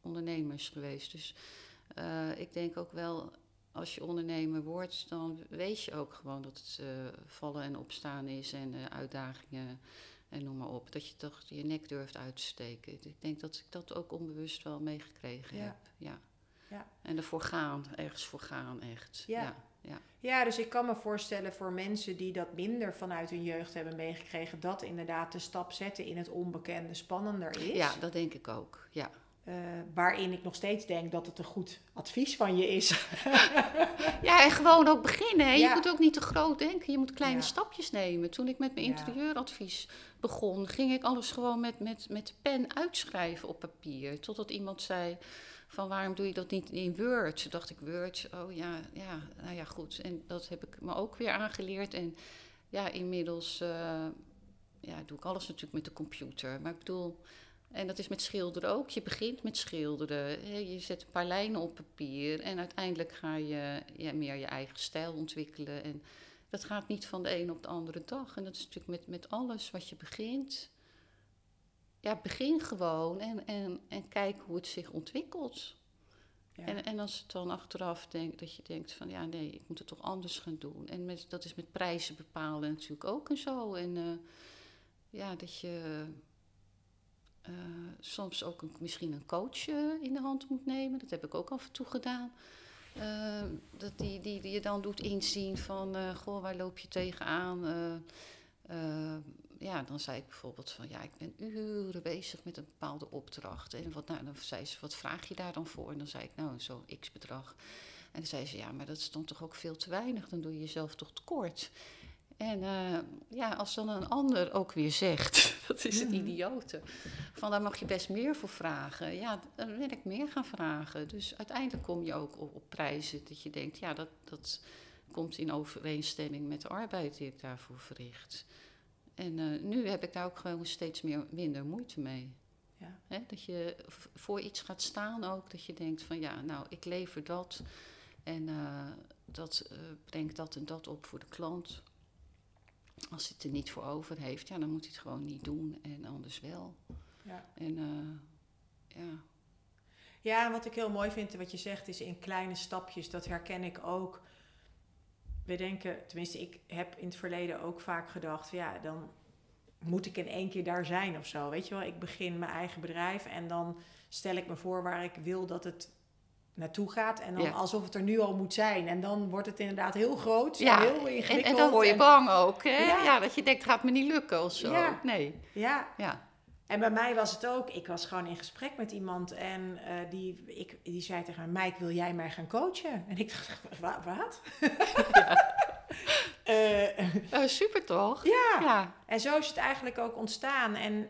ondernemers geweest. Dus ik denk ook wel, als je ondernemer wordt, dan weet je ook gewoon dat het vallen en opstaan is. En uitdagingen en noem maar op. Dat je toch je nek durft uit te steken. Ik denk dat ik dat ook onbewust wel meegekregen Ja. heb. Ja. Ja. En ervoor gaan, ergens voor gaan, echt. Ja. ja. ja. Ja, dus ik kan me voorstellen voor mensen die dat minder vanuit hun jeugd hebben meegekregen, dat inderdaad de stap zetten in het onbekende spannender is. Ja, dat denk ik ook. Ja. Eh, waarin ik nog steeds denk dat het een goed advies van je is. ja, en gewoon ook beginnen. Hè. Je moet ook niet te groot denken. Je moet kleine Ja. stapjes nemen. Toen ik met mijn interieuradvies begon, ging ik alles gewoon met, met, met pen uitschrijven op papier. Totdat iemand zei van waarom doe je dat niet in Word? Toen dacht ik Word, oh ja, ja, nou ja, goed. En dat heb ik me ook weer aangeleerd. En ja, inmiddels eh, ja, doe ik alles natuurlijk met de computer. Maar ik bedoel, en dat is met schilderen ook. Je begint met schilderen. Je zet een paar lijnen op papier. En uiteindelijk ga je ja, meer je eigen stijl ontwikkelen. En dat gaat niet van de een op de andere dag. En dat is natuurlijk met, met alles wat je begint. Ja, begin gewoon en, en, en kijk hoe het zich ontwikkelt. Ja. En, en als het dan achteraf denk, dat je denkt van ja, nee, ik moet het toch anders gaan doen. En met, dat is met prijzen bepalen natuurlijk ook en zo. En eh, ja, dat je eh, soms ook een, misschien een coach eh, in de hand moet nemen. Dat heb ik ook af en toe gedaan. Dat die, die, die je dan doet inzien van, goh, waar loop je tegenaan? Ja, dan zei ik bijvoorbeeld van, ja, ik ben uren bezig met een bepaalde opdracht. En wat, nou, dan zei ze, wat vraag je daar dan voor? En dan zei ik, nou, zo'n x-bedrag. En dan zei ze, ja, maar dat dan toch ook veel te weinig. Dan doe je jezelf toch tekort. En eh, ja, als dan een ander ook weer zegt, dat is het Mhm. idiote, van daar mag je best meer voor vragen. Ja, dan wil ik meer gaan vragen. Dus uiteindelijk kom je ook op, op prijzen dat je denkt, ja, dat, dat komt in overeenstemming met de arbeid die ik daarvoor verricht. En eh, nu heb ik daar ook gewoon steeds meer, minder moeite mee. Ja. Hè, dat je voor iets gaat staan ook, dat je denkt van ja, nou, ik lever dat en eh, dat eh, brengt dat en dat op voor de klant. Als hij het er niet voor over heeft, ja, dan moet hij het gewoon niet doen en anders wel. Ja. En ja, Ja, wat ik heel mooi vind, wat je zegt, is in kleine stapjes. Dat herken ik ook. We denken, tenminste, ik heb in het verleden ook vaak gedacht, ja, dan moet ik in één keer daar zijn of zo. Weet je wel, ik begin mijn eigen bedrijf en dan stel ik me voor waar ik wil dat het naartoe gaat. En dan Ja. alsof het er nu al moet zijn. En dan wordt het inderdaad heel groot, ja. heel en, ingewikkeld. en dan word je en- bang ook, hè? Ja. Ja. dat je denkt, gaat me niet lukken of zo. Ja. Nee, Ja, ja. En bij mij was het ook, ik was gewoon in gesprek met iemand en eh, die, ik, die zei tegen mij, Mike, wil jij mij gaan coachen? En ik dacht, "Wa- wat? Eh, Eh, super toch? ja. Ja, en zo is het eigenlijk ook ontstaan. En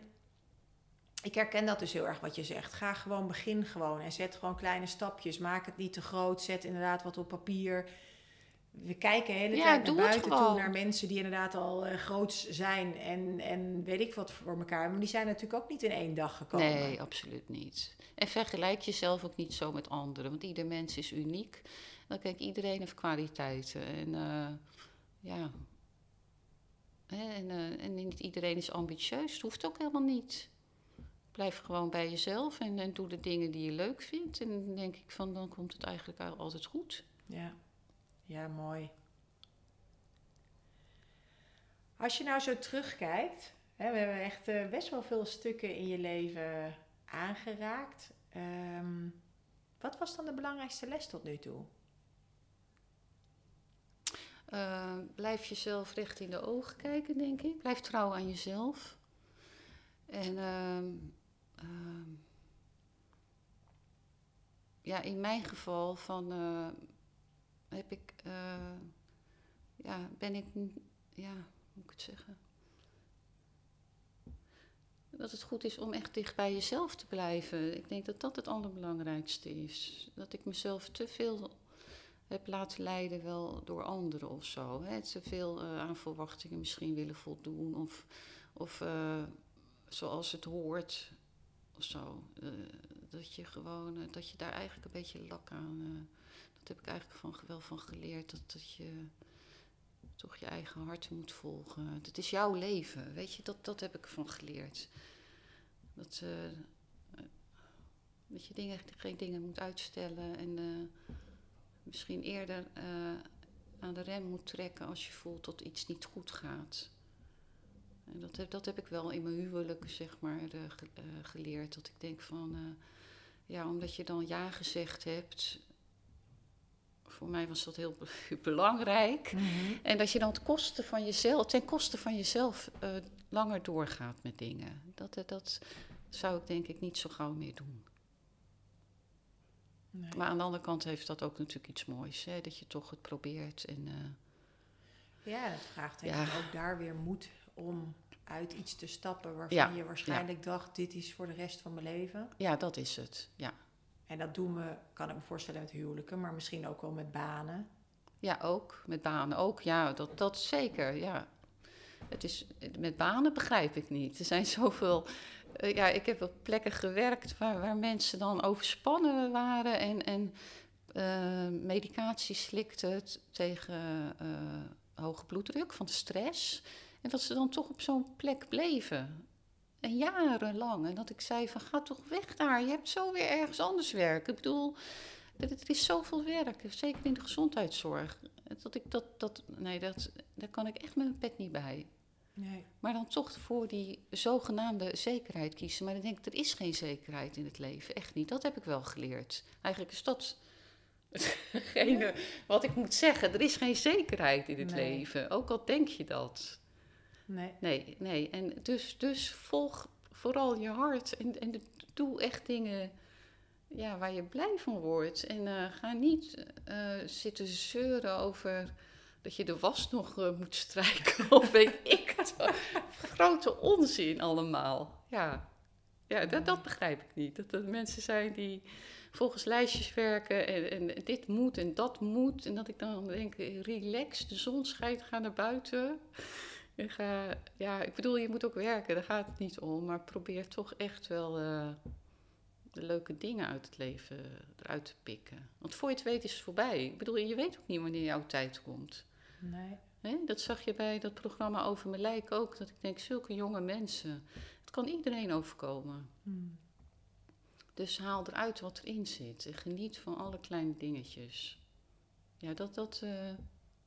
ik herken dat dus heel erg wat je zegt. Ga gewoon, begin gewoon en zet gewoon kleine stapjes. Maak het niet te groot, zet inderdaad wat op papier. We kijken de hele Ja, tijd naar buiten toe, naar mensen die inderdaad al eh groots zijn en, en weet ik wat voor elkaar. Maar die zijn natuurlijk ook niet in één dag gekomen. Nee, absoluut niet. En vergelijk jezelf ook niet zo met anderen, want ieder mens is uniek. Dan kijk, iedereen heeft kwaliteiten. En eh, ja. En, eh, en niet iedereen is ambitieus. Dat hoeft ook helemaal niet. Blijf gewoon bij jezelf en, en doe de dingen die je leuk vindt. En dan denk ik van, dan komt het eigenlijk al- altijd goed. Ja, ja mooi. Als je nou zo terugkijkt, hè, we hebben echt eh, best wel veel stukken in je leven aangeraakt. Ehm, wat was dan de belangrijkste les tot nu toe? Eh, blijf jezelf recht in de ogen kijken, denk ik. Blijf trouw aan jezelf. En ehm, ehm, ja, in mijn geval van, eh, heb ik, eh, ja, ben ik, ja, hoe moet ik het zeggen? Dat het goed is om echt dicht bij jezelf te blijven. Ik denk dat dat het allerbelangrijkste is. Dat ik mezelf te veel heb laten leiden wel door anderen of zo. Hè? Te veel eh, aan verwachtingen misschien willen voldoen. Of, of eh, zoals het hoort of zo. Dat je gewoon, dat je daar eigenlijk een beetje lak aan... heb ik eigenlijk van, wel van geleerd. Dat, dat je toch je eigen hart moet volgen. Het is jouw leven, weet je. Dat, dat heb ik van geleerd. Dat, dat je dingen, geen dingen moet uitstellen en misschien eerder uh, aan de rem moet trekken als je voelt dat iets niet goed gaat. En dat, heb, dat heb ik wel in mijn huwelijk zeg maar, geleerd. Dat ik denk van, ja, omdat je dan ja gezegd hebt. Voor mij was dat heel belangrijk. Mm -hmm. En dat je dan ten koste van jezelf, ten koste van jezelf langer doorgaat met dingen. Dat, dat zou ik denk ik niet zo gauw meer doen. Nee. Maar aan de andere kant heeft dat ook natuurlijk iets moois, hè? dat je toch het probeert. En, uh, ja, het vraagt ja. ook daar weer moed om uit iets te stappen waarvan ja. je waarschijnlijk dacht, dit is voor de rest van mijn leven. Ja, dat is het, ja. En dat doen we, kan ik me voorstellen met huwelijken, maar misschien ook wel met banen. Ja, ook. Met banen ook, ja, dat, dat zeker, ja. Het is, met banen begrijp ik niet. Er zijn zoveel uh, ja, ik heb op plekken gewerkt waar, waar mensen dan overspannen waren en, en uh, medicatie slikten tegen uh, hoge bloeddruk van de stress. En dat ze dan toch op zo'n plek bleven. En jarenlang. En dat ik zei van ga toch weg daar. Je hebt zo weer ergens anders werken. Ik bedoel, er is zoveel werk. Zeker in de gezondheidszorg. Dat ik dat, dat, nee, dat, daar kan ik echt met mijn pet niet bij. Nee. Maar dan toch voor die zogenaamde zekerheid kiezen. Maar dan denk ik, er is geen zekerheid in het leven. Echt niet. Dat heb ik wel geleerd. Eigenlijk is dat hetgene wat ik moet zeggen. Er is geen zekerheid in het leven. Ook al denk je dat. Nee. Nee, nee. En dus, dus volg vooral je hart. En, en doe echt dingen ja, waar je blij van wordt. En uh, ga niet uh, zitten zeuren over dat je de was nog uh, moet strijken. of weet ik het. Grote onzin allemaal. Ja, ja dat, dat begrijp ik niet. Dat er mensen zijn die volgens lijstjes werken en, en dit moet en dat moet. En dat ik dan denk, relax, de zon schijnt, ga naar buiten. En ga, ja, ik bedoel, je moet ook werken, daar gaat het niet om. Maar probeer toch echt wel uh, de leuke dingen uit het leven eruit te pikken. Want voor je het weet is het voorbij. Ik bedoel, je weet ook niet wanneer jouw tijd komt. Nee. nee. Dat zag je bij dat programma over mijn lijk ook. Dat ik denk, zulke jonge mensen. Het kan iedereen overkomen. Hmm. Dus haal eruit wat erin zit. En geniet van alle kleine dingetjes. Ja, dat, dat, uh,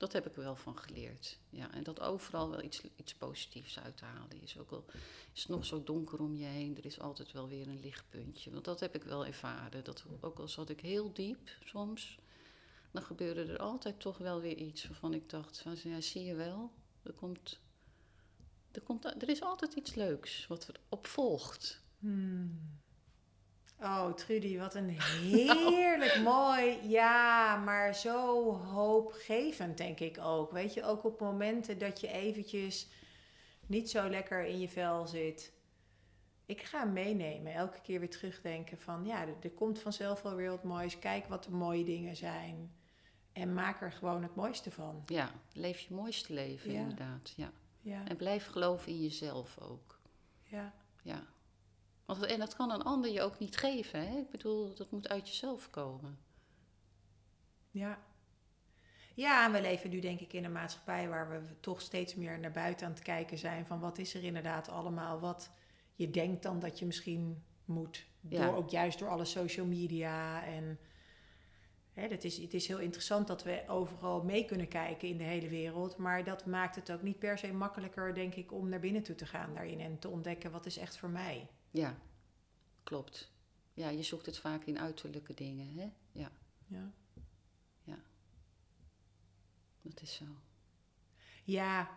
dat heb ik wel van geleerd. Ja, en dat overal wel iets, iets positiefs uit te halen is. Ook al is het nog zo donker om je heen, er is altijd wel weer een lichtpuntje. Want dat heb ik wel ervaren. Dat, ook al zat ik heel diep soms, dan gebeurde er altijd toch wel weer iets waarvan ik dacht, van, ja, zie je wel, er, komt, er, komt, er is altijd iets leuks wat erop volgt. Hmm. Oh, Trudy, wat een heerlijk mooi, ja, maar zo hoopgevend denk ik ook. Weet je, ook op momenten dat je eventjes niet zo lekker in je vel zit. Ik ga meenemen, elke keer weer terugdenken van, ja, er, er komt vanzelf wel weer wat moois. Kijk wat de mooie dingen zijn. En maak er gewoon het mooiste van. Ja, leef je mooiste leven, inderdaad. Ja. ja. En blijf geloven in jezelf ook. Ja. Ja. Want, en dat kan een ander je ook niet geven. Hè? Ik bedoel, dat moet uit jezelf komen. Ja. Ja, en we leven nu denk ik in een maatschappij waar we toch steeds meer naar buiten aan het kijken zijn van wat is er inderdaad allemaal wat je denkt dan dat je misschien moet. Door, ook juist door alle social media en Hè, dat is, het is heel interessant dat we overal mee kunnen kijken in de hele wereld. Maar dat maakt het ook niet per se makkelijker, denk ik, om naar binnen toe te gaan daarin. En te ontdekken wat is echt voor mij. Ja, klopt. Ja, je zoekt het vaak in uiterlijke dingen, hè? Ja. Ja. Ja. Dat is zo. Ja,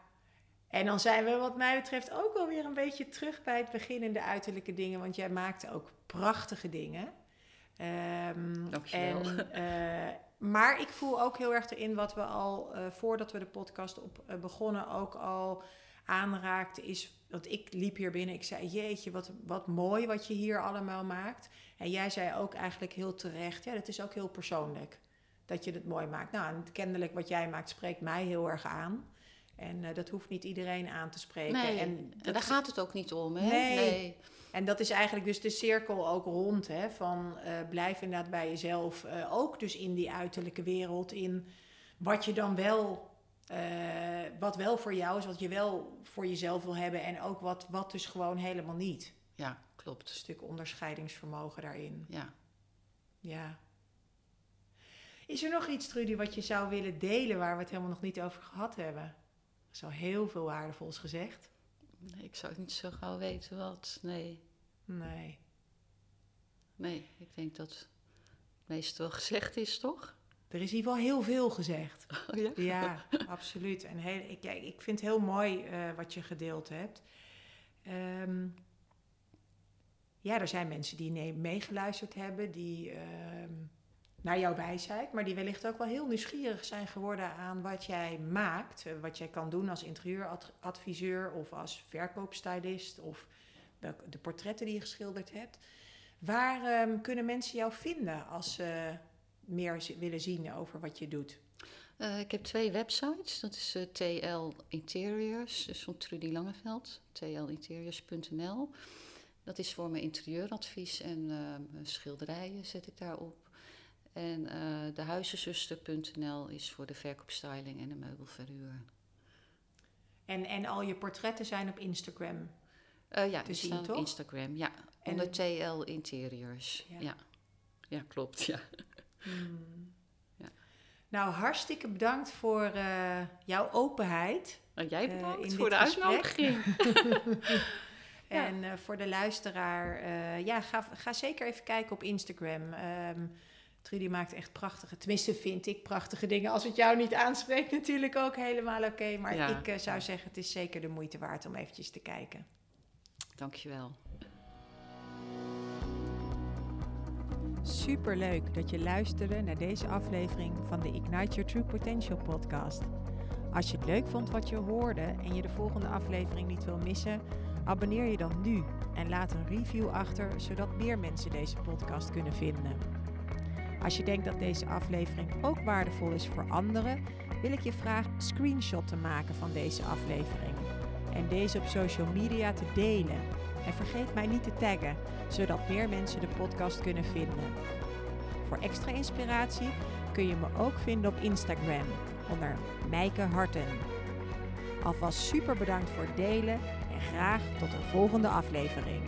en dan zijn we wat mij betreft ook alweer een beetje terug bij het begin in de uiterlijke dingen. Want jij maakte ook prachtige dingen. Um, En, uh, maar ik voel ook heel erg erin wat we al uh, voordat we de podcast op uh, begonnen ook al aanraakten. Is, want ik liep hier binnen, ik zei: Jeetje, wat, wat mooi wat je hier allemaal maakt. En jij zei ook eigenlijk heel terecht: Ja, dat is ook heel persoonlijk. dat je het mooi maakt. Nou, en kennelijk wat jij maakt spreekt mij heel erg aan. En eh, dat hoeft niet iedereen aan te spreken. Nee, en dat daar gaat het ook niet om, hè? Nee. En dat is eigenlijk dus de cirkel ook rond, hè, van eh, blijf inderdaad bij jezelf. eh, ook dus in die uiterlijke wereld, in wat je dan wel, eh, wat wel voor jou is, wat je wel voor jezelf wil hebben en ook wat, wat dus gewoon helemaal niet. Ja, Een klopt. stuk onderscheidingsvermogen daarin. Ja. Ja. Is er nog iets, Trudy, wat je zou willen delen waar we het helemaal nog niet over gehad hebben? Er is al heel veel waardevols gezegd. Nee, ik zou niet zo gauw weten wat. Nee, Nee. nee. Ik denk dat het meest wel gezegd is, toch? Er is in ieder geval heel veel gezegd. Oh, ja? Ja, absoluut. En heel, ik, ik vind het heel mooi eh, wat je gedeeld hebt. Ehm, ja, er zijn mensen die meegeluisterd hebben, die ehm, naar jouw wijsheid, maar die wellicht ook wel heel nieuwsgierig zijn geworden aan wat jij maakt, eh, wat jij kan doen als interieuradviseur of als verkoopstylist of de portretten die je geschilderd hebt. Waar ehm, kunnen mensen jou vinden als ze meer willen zien over wat je doet? Eh, ik heb twee websites. Dat is eh, TL Interiors, dus van Trudy Langeveld. tlinteriors.nl. Dat is voor mijn interieuradvies en eh, schilderijen zet ik daarop. En eh dehuizenzuster.nl is voor de verkoopstyling en de meubelverhuur. En, en al je portretten zijn op Instagram. Ja, Te zien, op? Instagram. Ja, En- onder TL Interiors. Ja. Ja. ja. klopt. Ja. Ja. Nou, hartstikke bedankt voor eh, jouw openheid. Nou, jij Eh, bedankt voor de gesprek. uitnodiging. En eh, voor de luisteraar, ja, ga, ga zeker even kijken op Instagram. Ehm Trudy maakt echt prachtige, tenminste vind ik prachtige dingen. Als het jou niet aanspreekt natuurlijk ook helemaal oké. Maar Ja. ik zou zeggen, het is zeker de moeite waard om eventjes te kijken. Dankjewel. Super leuk dat je luisterde naar deze aflevering van de Ignite Your True Potential podcast. Als je het leuk vond wat je hoorde en je de volgende aflevering niet wil missen, abonneer je dan nu en laat een review achter zodat meer mensen deze podcast kunnen vinden. Als je denkt dat deze aflevering ook waardevol is voor anderen, wil ik je vragen een screenshot te maken van deze aflevering en deze op social media te delen. En vergeet mij niet te taggen, zodat meer mensen de podcast kunnen vinden. Voor extra inspiratie kun je me ook vinden op Instagram onder Mijke Harten. Alvast super bedankt voor het delen en graag tot een volgende aflevering.